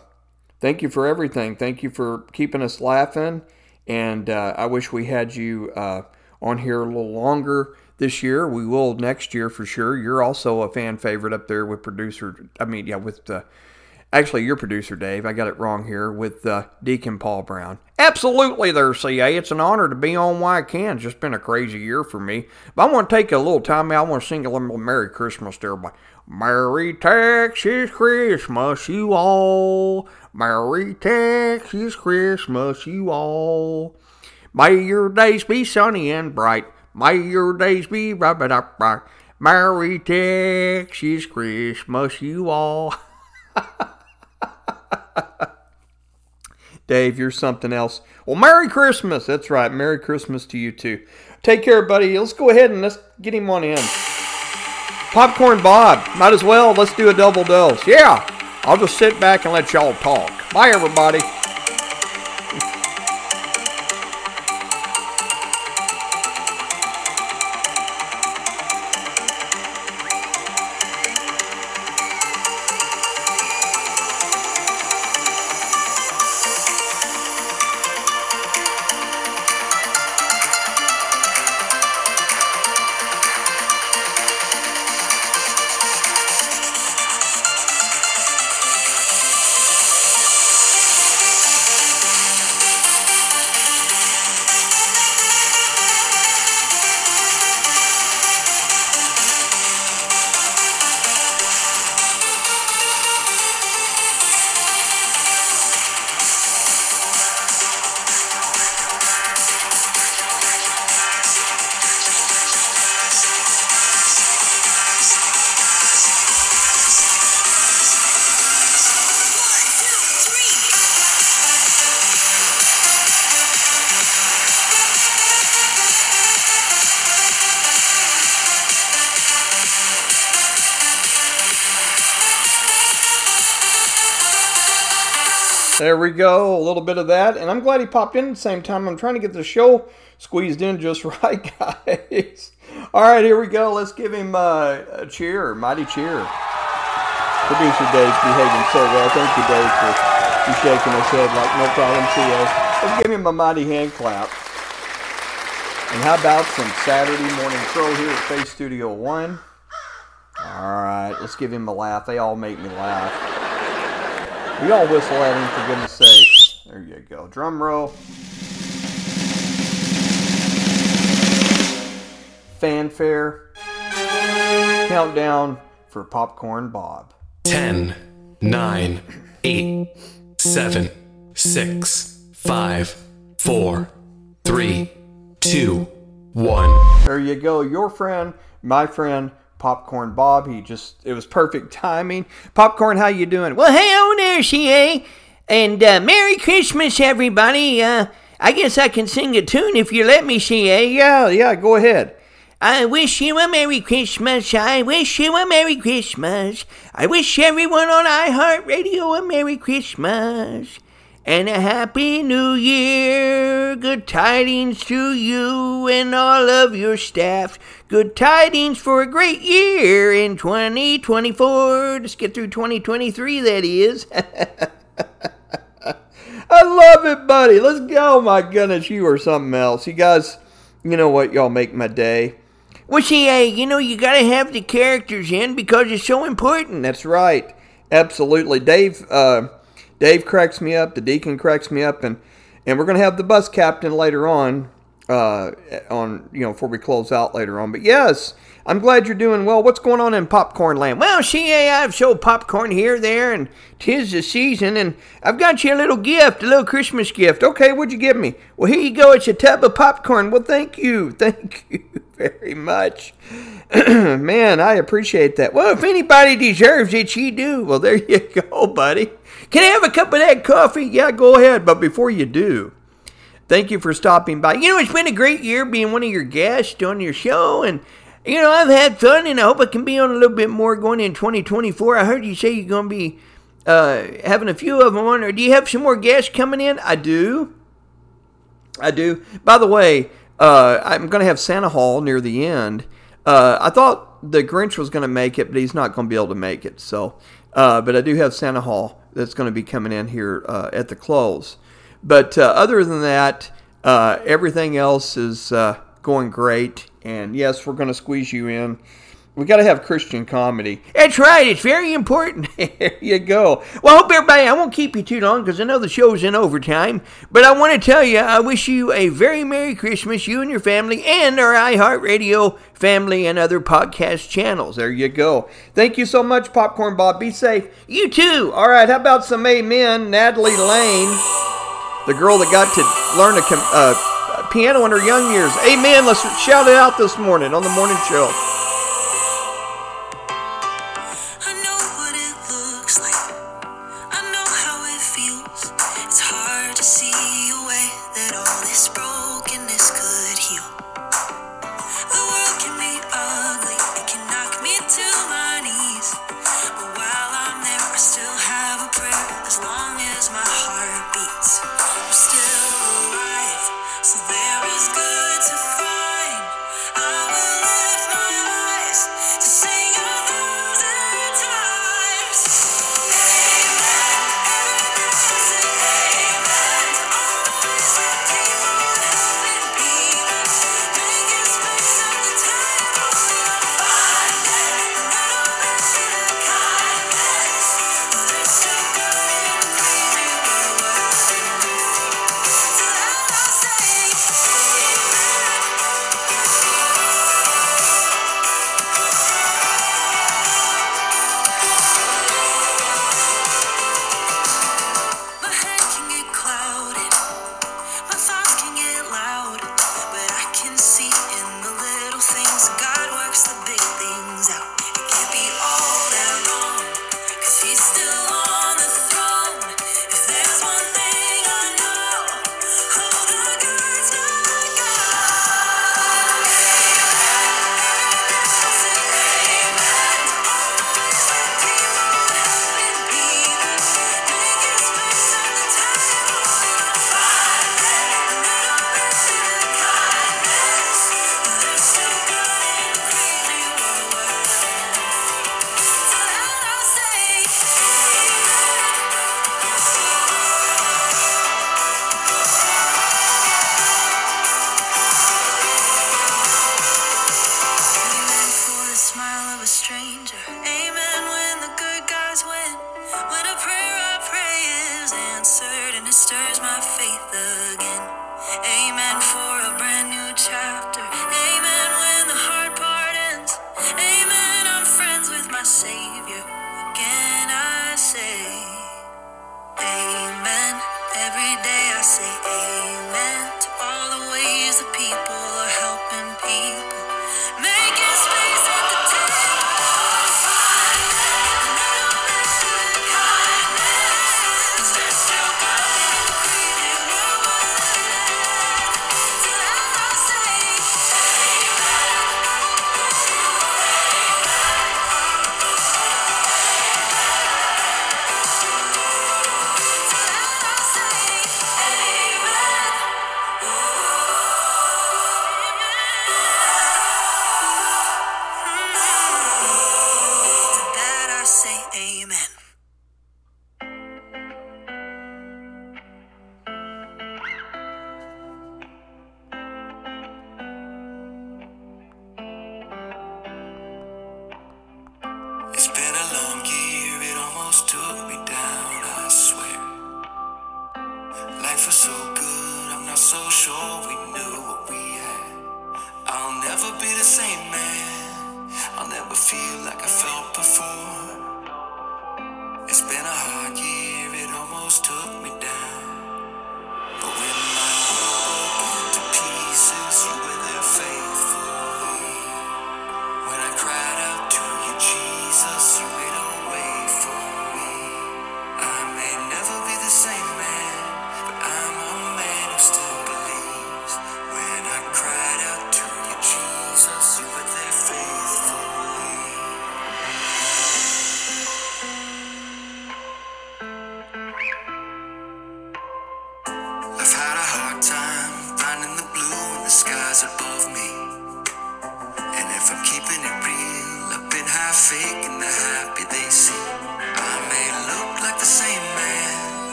thank you for everything. Thank you for keeping us laughing. And uh, I wish we had you uh, on here a little longer this year. We will next year for sure. You're also a fan favorite up there with producer. I mean, yeah, with uh, actually your producer Dave. I got it wrong here with uh, Deacon Paul Brown. Absolutely, there, CA. It's an honor to be on Why I Can. It's just been a crazy year for me. But I want to take a little time out. I want to sing a little Merry Christmas to everybody. Merry Texas Christmas, you all. Merry Texas Christmas, you all. May your days be sunny and bright. May your days be bright, bright, bright. Merry Texas Christmas, you all. Dave, you're something else. Well, Merry Christmas. That's right. Merry Christmas to you too. Take care, buddy. Let's go ahead and let's get him on in. Popcorn Bob. Might as well. Let's do a double dose. Yeah. I'll just sit back and let y'all talk. Bye, everybody. There we go, a little bit of that. And I'm glad he popped in at the same time. I'm trying to get the show squeezed in just right, guys. All right, here we go. Let's give him uh, a cheer, mighty cheer. Producer Dave's behaving so well. Thank you, Dave, for you shaking his head like no problem, CO. Let's give him a mighty hand clap. And how about some Saturday morning crow here at Faith Studio One? All right, let's give him a laugh. They all make me laugh. We all whistle at him for goodness sake. There you go. Drum roll. Fanfare. Countdown for Popcorn Bob. 10, 9, 8, 7, 6, 5, 4, 3, 2, 1. There you go. Your friend, my friend, Popcorn Bob. He just it was perfect timing. Popcorn, how you doing? Well, hey, oh there, CA. And uh, Merry Christmas, everybody. Uh, I guess I can sing a tune if you let me, CA. yeah, yeah, go ahead. I wish you a Merry Christmas. I wish you a Merry Christmas. I wish everyone on iHeartRadio a Merry Christmas. And a Happy New Year. Good tidings to you and all of your staff. Good tidings for a great year in 2024. Let's get through 2023, that is. I love it, buddy. Let's go. My goodness, you are something else. You guys, you know what? Y'all make my day. well, see, hey, you know, you gotta have the characters in because it's so important. That's right. Absolutely. Dave uh, Dave cracks me up, the deacon cracks me up and and we're gonna have the bus captain later on uh on you know before we close out later on. But yes, I'm glad you're doing well. What's going on in popcorn land? Well, CA, I've sold popcorn here, there, and tis the season, and I've got you a little gift, a little Christmas gift. okay, what'd you give me? Well, here you go. It's a tub of popcorn. Well, thank you. Thank you very much. Man, I appreciate that. Well, if anybody deserves it, you do. Well, there you go, buddy. Can I have a cup of that coffee? Yeah, go ahead. But before you do, thank you for stopping by. You know, it's been a great year being one of your guests on your show, and you know, I've had fun, and I hope I can be on a little bit more going in 2024. I heard you say you're going to be uh, having a few of them on, or do you have some more guests coming in? I do. I do. By the way, uh, I'm going to have Santa Hall near the end. Uh, I thought the Grinch was going to make it, but he's not going to be able to make it. So, uh, but I do have Santa Hall that's going to be coming in here uh, at the close. But uh, other than that, everything else is going great. And yes, we're going to squeeze you in. We got to have Christian comedy. That's right. It's very important. there you go. Well, I hope everybody, I won't keep you too long because I know the show's in overtime. But I want to tell you, I wish you a very Merry Christmas, you and your family, and our iHeartRadio family and other podcast channels. There you go. Thank you so much, Popcorn Bob. Be safe. You too. All right, how about some amen? Natalie Lane, the girl that got to learn a com- uh, piano in her young years. Amen. Let's shout it out this morning on the morning show.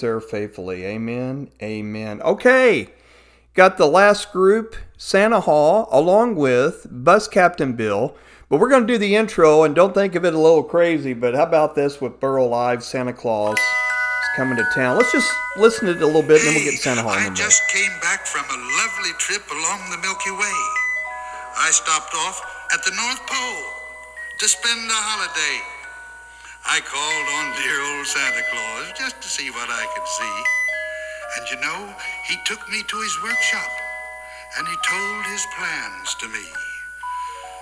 There faithfully. Amen. Amen. Okay. Got the last group, Santa Hall, along with Bus Captain Bill. But we're going to do the intro, and don't think of it a little crazy, but how about this with Burl Ives, Santa Claus is coming to town? Let's just listen to it a little bit, and then we'll get Santa Hall in I a minute. just came back from a lovely trip along the Milky Way. I stopped off at the North Pole to spend a holiday. I called on dear old Santa Claus just to see what I could see. And you know, he took me to his workshop and he told his plans to me.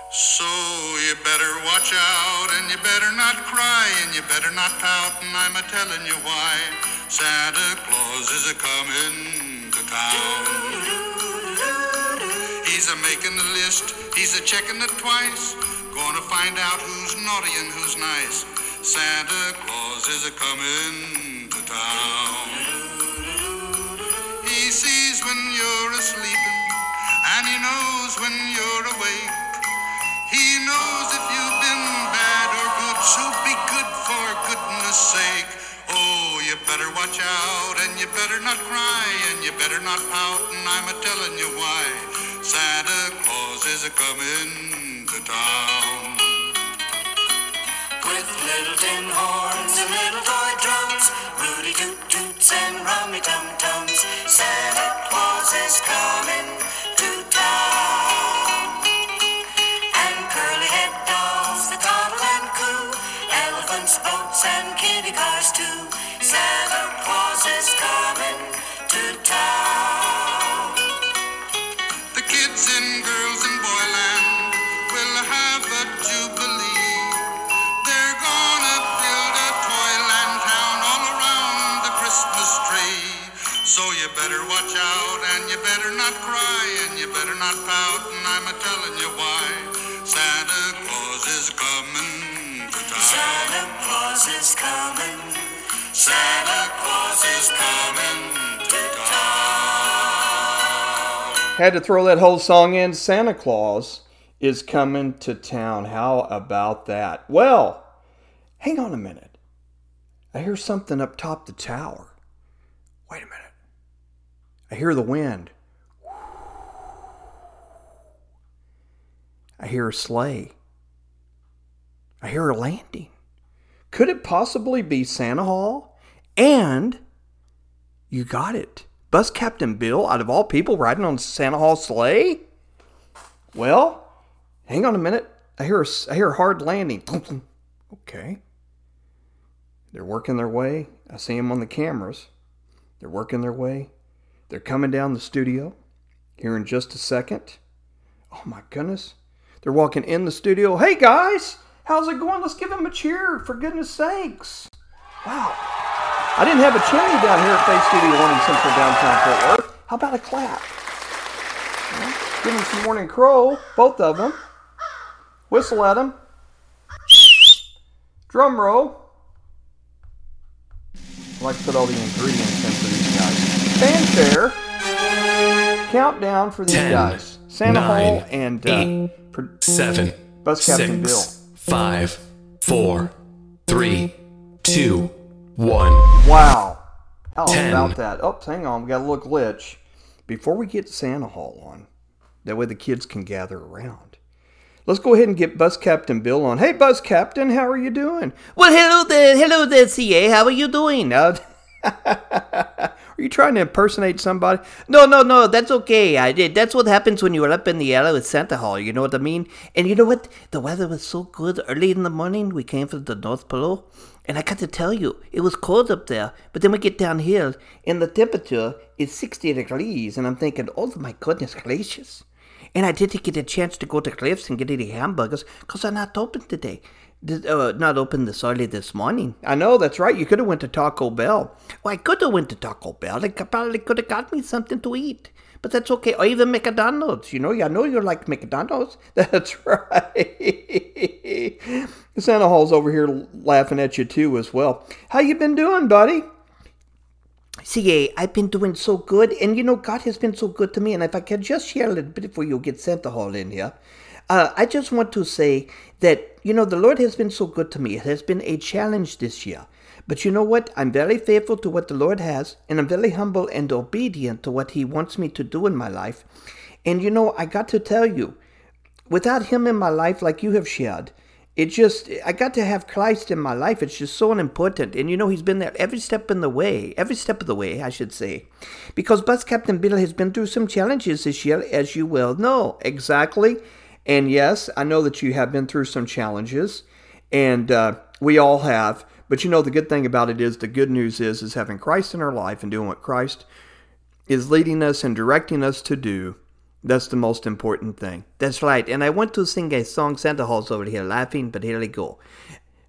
So you better watch out and you better not cry and you better not pout and I'm a telling you why Santa Claus is a coming to town. He's a making the list, he's a checking it twice, gonna find out who's naughty and who's nice. Santa Claus is a coming to town. He sees when you're asleep and he knows when you're awake. He knows if you've been bad or good, so be good for goodness sake. Oh, you better watch out and you better not cry and you better not pout, and I'm a telling you why. Santa Claus is a coming to town. With little tin horns and little toy drums, Rudy toot toots and rummy tum tums, Santa Claus is coming to town. And curly head dolls that toddle and coo, elephants, boats, and kitty cars too. Santa Claus is coming to town. Had to throw that whole song in. Santa Claus is coming to town. How about that? Well, hang on a minute. I hear something up top the tower. Wait a minute. I hear the wind. I hear a sleigh. I hear a landing. Could it possibly be Santa Hall? And you got it. Bus Captain Bill, out of all people, riding on Santa Hall sleigh? Well, hang on a minute. I hear a, I hear a hard landing. Okay. They're working their way. I see them on the cameras. They're working their way. They're coming down the studio here in just a second. Oh my goodness. They're walking in the studio. Hey guys, how's it going? Let's give them a cheer, for goodness sakes. Wow. I didn't have a chimney down here at Faith Studio One in Central Downtown Fort Worth. How about a clap? Well, give them some morning crow, both of them. Whistle at them. Drum roll. I like to put all the ingredients in for these guys. Fanfare. Countdown for these Ten, guys. Santa nine, Hall and uh, eight, pro- Seven, Bus Captain six, five, four, three, two, one. Wow. How Ten. about that? Oh, hang on. We got a little glitch. Before we get Santa Hall on, that way the kids can gather around. Let's go ahead and get Bus Captain Bill on. Hey, Bus Captain, how are you doing? Well, hello there, hello there, CA. How are you doing? Uh, are you trying to impersonate somebody? No, no, no, that's okay. I did. That's what happens when you were up in the air with Santa Hall. You know what I mean? And you know what? The weather was so good early in the morning. We came from the North Pole, and I got to tell you, it was cold up there. But then we get down here, and the temperature is 60 degrees, and I'm thinking, oh my goodness gracious. And I didn't get a chance to go to Cliffs and get any hamburgers because they're not open today. Uh, not open this early this morning. I know, that's right. You could have went to Taco Bell. Well, I could have went to Taco Bell. I probably could have got me something to eat. But that's okay. Or even McDonald's. You know, I know you like McDonald's. That's right. Santa Hall's over here laughing at you too as well. How you been doing, buddy? CA, I've been doing so good. And you know, God has been so good to me. And if I can just share a little bit before you get Santa Hall in here. Uh, I just want to say that, you know, the Lord has been so good to me. It has been a challenge this year. But you know what? I'm very faithful to what the Lord has, and I'm very humble and obedient to what He wants me to do in my life. And you know, I got to tell you, without Him in my life, like you have shared, it just, I got to have Christ in my life. It's just so important. And you know, He's been there every step in the way, every step of the way, I should say. Because Bus Captain Bill has been through some challenges this year, as you well know. Exactly. And yes, I know that you have been through some challenges, and uh, we all have. But you know, the good thing about it is the good news is is having Christ in our life and doing what Christ is leading us and directing us to do. That's the most important thing. That's right. And I want to sing a song. Santa Hall's over here laughing, but here we go.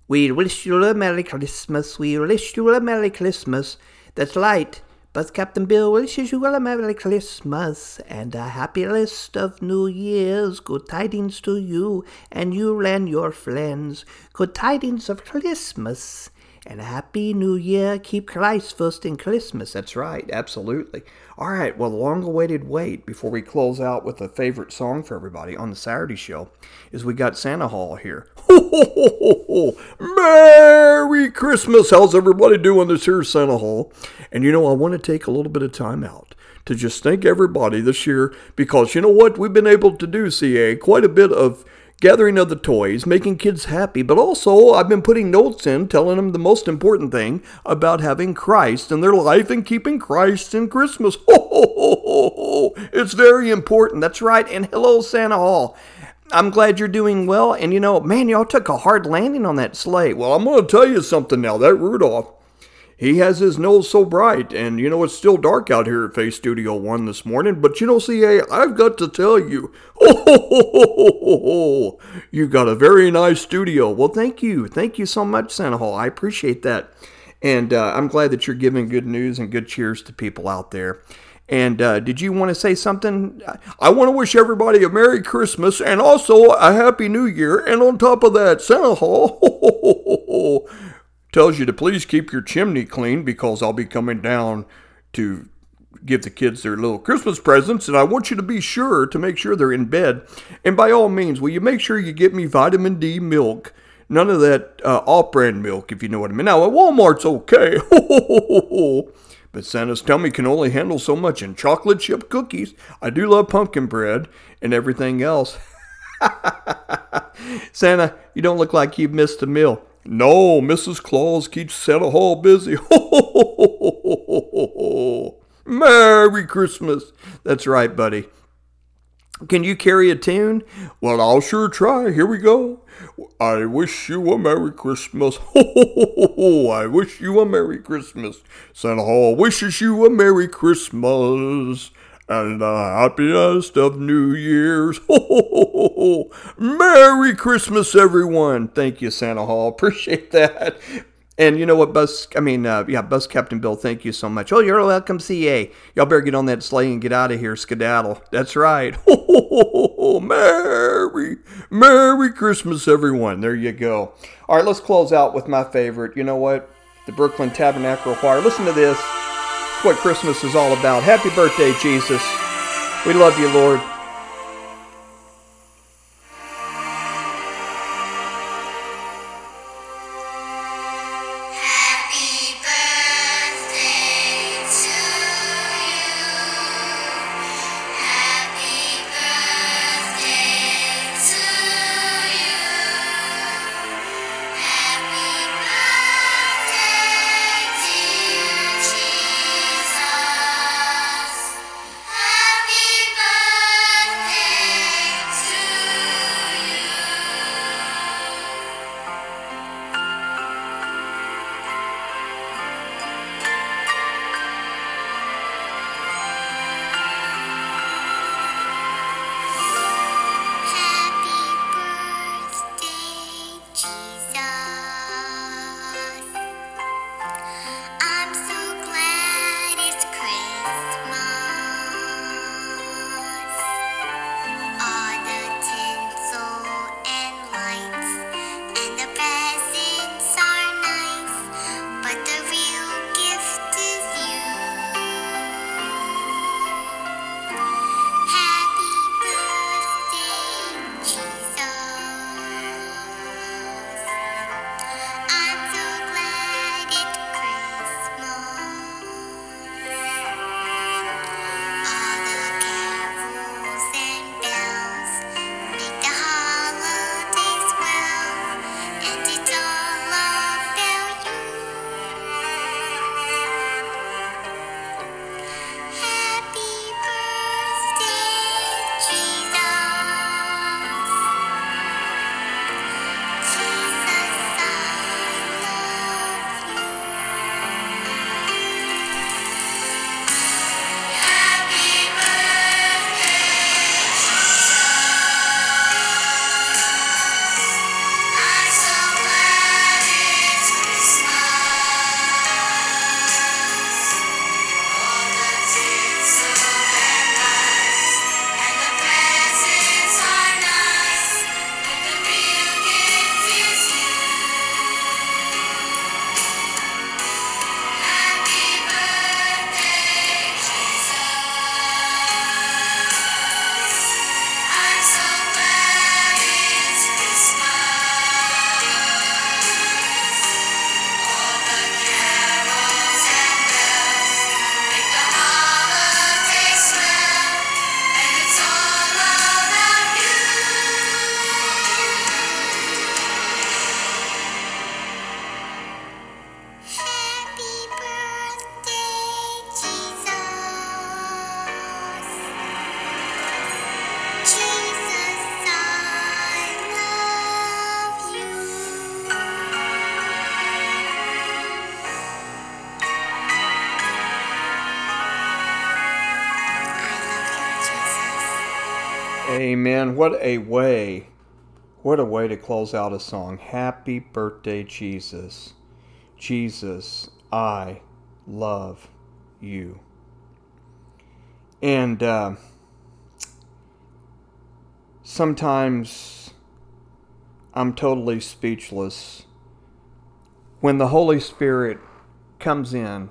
We wish you a Merry Christmas. We wish you a Merry Christmas. That's right. But Captain Bill wishes you a Merry Christmas and a happy list of New Year's. Good tidings to you and you and your friends. Good tidings of Christmas and happy New Year. Keep Christ first in Christmas. That's right, absolutely. All right, well, the long awaited wait before we close out with a favorite song for everybody on the Saturday show is we got Santa Hall here. Ho, ho, ho, ho, ho. Merry Christmas. How's everybody doing this here, Santa Hall? And you know, I want to take a little bit of time out to just thank everybody this year because you know what? We've been able to do, CA, quite a bit of gathering of the toys, making kids happy, but also I've been putting notes in telling them the most important thing about having Christ in their life and keeping Christ in Christmas. Ho, ho, ho, ho, ho. It's very important. That's right. And hello, Santa Hall. I'm glad you're doing well. And you know, man, y'all took a hard landing on that sleigh. Well, I'm going to tell you something now. That Rudolph, he has his nose so bright. And you know, it's still dark out here at Faith Studio 1 this morning. But you know, CA, I've got to tell you, oh, you got a very nice studio. Well, thank you. Thank you so much, Santa Hall. I appreciate that. And uh, I'm glad that you're giving good news and good cheers to people out there. And uh, did you want to say something? I want to wish everybody a Merry Christmas and also a Happy New Year. And on top of that, Santa Hall tells you to please keep your chimney clean because I'll be coming down to give the kids their little Christmas presents. And I want you to be sure to make sure they're in bed. And by all means, will you make sure you get me vitamin D milk? None of that uh, off brand milk, if you know what I mean. Now, at Walmart's okay. But Santa's tummy can only handle so much, and chocolate chip cookies. I do love pumpkin bread and everything else. Santa, you don't look like you've missed a meal. No, Mrs. Claus keeps Santa Hall busy. Merry Christmas. That's right, buddy. Can you carry a tune? Well, I'll sure try. Here we go. I wish you a Merry Christmas. Ho, ho, ho, ho. I wish you a Merry Christmas. Santa Hall wishes you a Merry Christmas and the happiest of New Years. Ho, ho, ho. Merry Christmas, everyone. Thank you, Santa Hall. Appreciate that. And you know what, Bus? I mean, uh, yeah, Bus Captain Bill. Thank you so much. Oh, you're welcome, CA. Y'all better get on that sleigh and get out of here, skedaddle. That's right. Ho, ho, ho, ho. Merry, Merry Christmas, everyone. There you go. All right, let's close out with my favorite. You know what? The Brooklyn Tabernacle Choir. Listen to this. What Christmas is all about. Happy birthday, Jesus. We love you, Lord. Amen. What a way. What a way to close out a song. Happy birthday, Jesus. Jesus, I love you. And uh, sometimes I'm totally speechless when the Holy Spirit comes in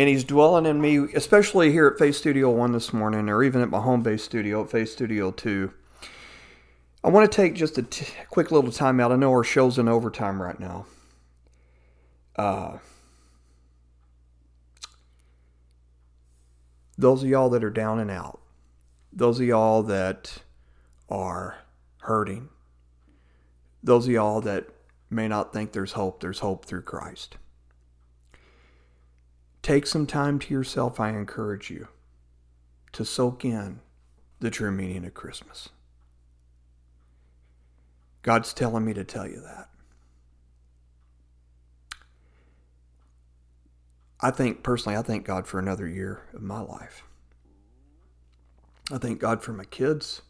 and he's dwelling in me, especially here at Faith Studio 1 this morning, or even at my home base studio at Faith Studio 2. I want to take just a t- quick little time out. I know our show's in overtime right now. Uh, those of y'all that are down and out, those of y'all that are hurting, those of y'all that may not think there's hope, there's hope through Christ. Take some time to yourself, I encourage you, to soak in the true meaning of Christmas. God's telling me to tell you that. I think, personally, I thank God for another year of my life. I thank God for my kids.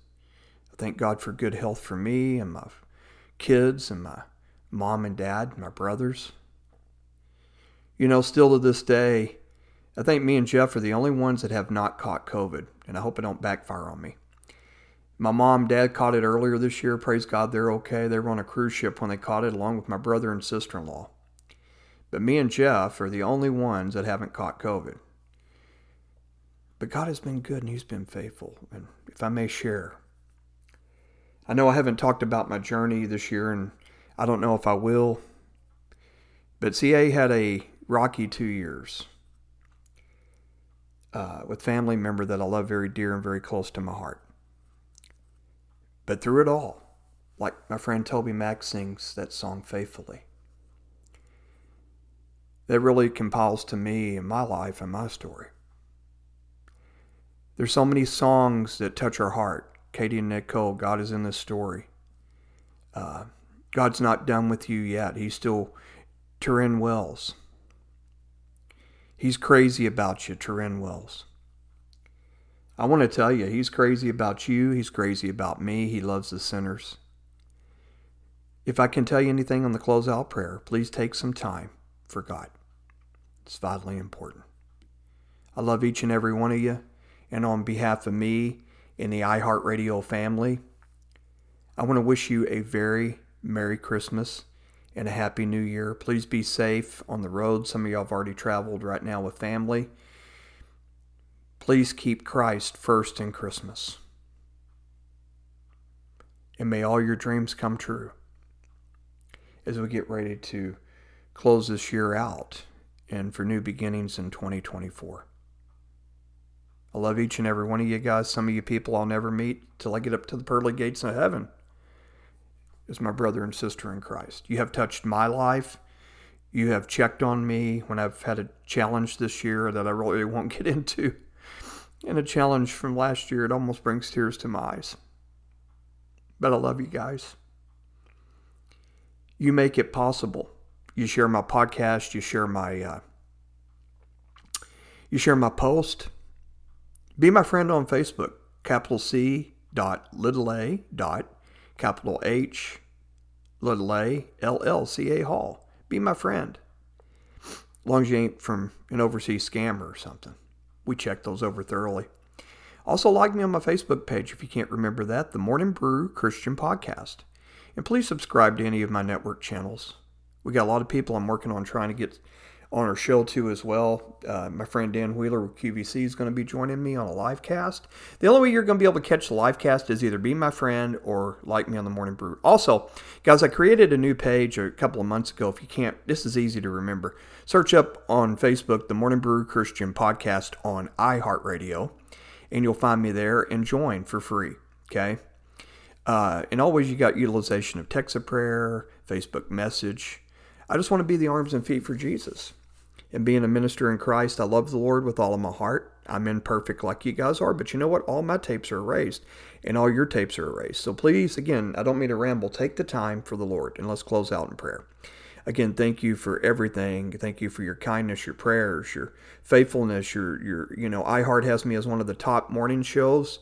I thank God for good health for me and my kids and my mom and dad, and my brothers. You know, still to this day, I think me and Jeff are the only ones that have not caught COVID, and I hope it don't backfire on me. My mom, dad caught it earlier this year. Praise God, they're okay. They were on a cruise ship when they caught it, along with my brother and sister in law. But me and Jeff are the only ones that haven't caught COVID. But God has been good and He's been faithful. And if I may share, I know I haven't talked about my journey this year, and I don't know if I will. But CA had a rocky two years uh, with family member that I love very dear and very close to my heart. But through it all, like my friend TobyMac sings that song faithfully, that really compiles to me and my life and my story. There's so many songs that touch our heart. Katy Nichole, God is in this story. Uh, God's not done with you yet. He's still Turin Wells. He's crazy about you, Turin Wells. I want to tell you, he's crazy about you. He's crazy about me. He loves the sinners. If I can tell you anything on the closeout prayer, please take some time for God. It's vitally important. I love each and every one of you. And on behalf of me and the iHeartRadio family, I want to wish you a very Merry Christmas and a Happy New Year. Please be safe on the road. Some of y'all have already traveled right now with family. Please keep Christ first in Christmas. And may all your dreams come true as we get ready to close this year out and for new beginnings in 2024. I love each and every one of you guys. Some of you people I'll never meet till I get up to the pearly gates of heaven as my brother and sister in Christ. You have touched my life. You have checked on me when I've had a challenge this year that I really won't get into. And a challenge from last year, it almost brings tears to my eyes. But I love you guys. You make it possible. You share my podcast, you share my uh, you share my post. Be my friend on Facebook, capital C dot little a dot capital H little a L L C A Hall. Be my friend. As long as you ain't from an overseas scammer or something. We check those over thoroughly. Also, like me on my Facebook page if you can't remember that, the Morning Brew Christian Podcast. And please subscribe to any of my network channels. We got a lot of people I'm working on trying to get on our show too as well. Uh, my friend Dan Wheeler with QVC is going to be joining me on a live cast. The only way you're going to be able to catch the live cast is either be my friend or like me on the Morning Brew. Also, guys, I created a new page a couple of months ago. If you can't, this is easy to remember. Search up on Facebook the Morning Brew Christian Podcast on iHeartRadio, and you'll find me there and join for free. Okay. Uh, and always you got utilization of text of prayer, Facebook message. I just want to be the arms and feet for Jesus and being a minister in Christ, I love the Lord with all of my heart. I'm imperfect like you guys are, but you know what? All my tapes are erased and all your tapes are erased. So please, again, I don't mean to ramble. Take the time for the Lord and let's close out in prayer. Again, thank you for everything. Thank you for your kindness, your prayers, your faithfulness, your your you know, iHeart has me as one of the top morning shows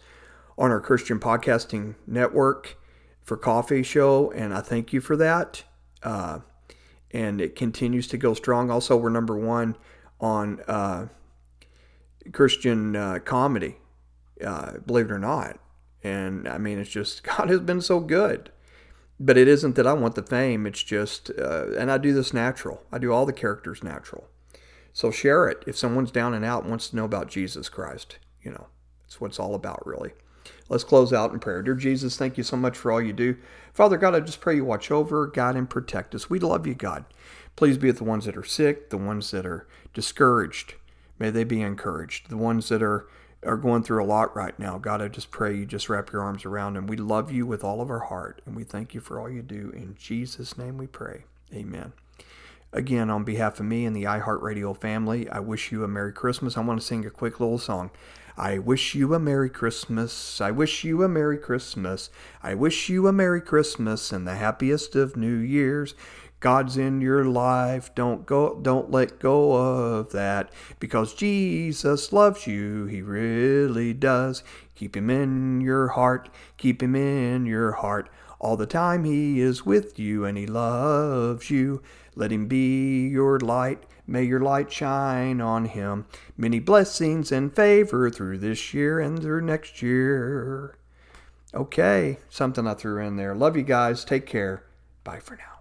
on our Christian Podcasting Network for Coffee Show, and I thank you for that. Uh, and it continues to go strong. Also, we're number one on uh, Christian uh, comedy, uh, believe it or not. And I mean, it's just God has been so good. But it isn't that I want the fame. It's just, uh, and I do this natural. I do all the characters natural. So share it if someone's down and out wants to know about Jesus Christ. You know, it's what it's all about, really. Let's close out in prayer. Dear Jesus, thank you so much for all you do. Father God, I just pray you watch over, guide, and protect us. We love you, God. Please be with the ones that are sick, the ones that are discouraged. May they be encouraged. The ones that are are going through a lot right now. God, I just pray you just wrap your arms around them. We love you with all of our heart, and we thank you for all you do. In Jesus' name we pray. Amen. Again, on behalf of me and the iHeartRadio family, I wish you a Merry Christmas. I want to sing a quick little song. I wish you a Merry Christmas. I wish you a Merry Christmas. I wish you a Merry Christmas and the happiest of New Years. God's in your life. Don't go don't let go of that because Jesus loves you. He really does. Keep him in your heart. Keep him in your heart. All the time he is with you and he loves you. Let him be your light. May your light shine on him. Many blessings and favor through this year and through next year. Okay, something I threw in there. Love you guys. Take care. Bye for now.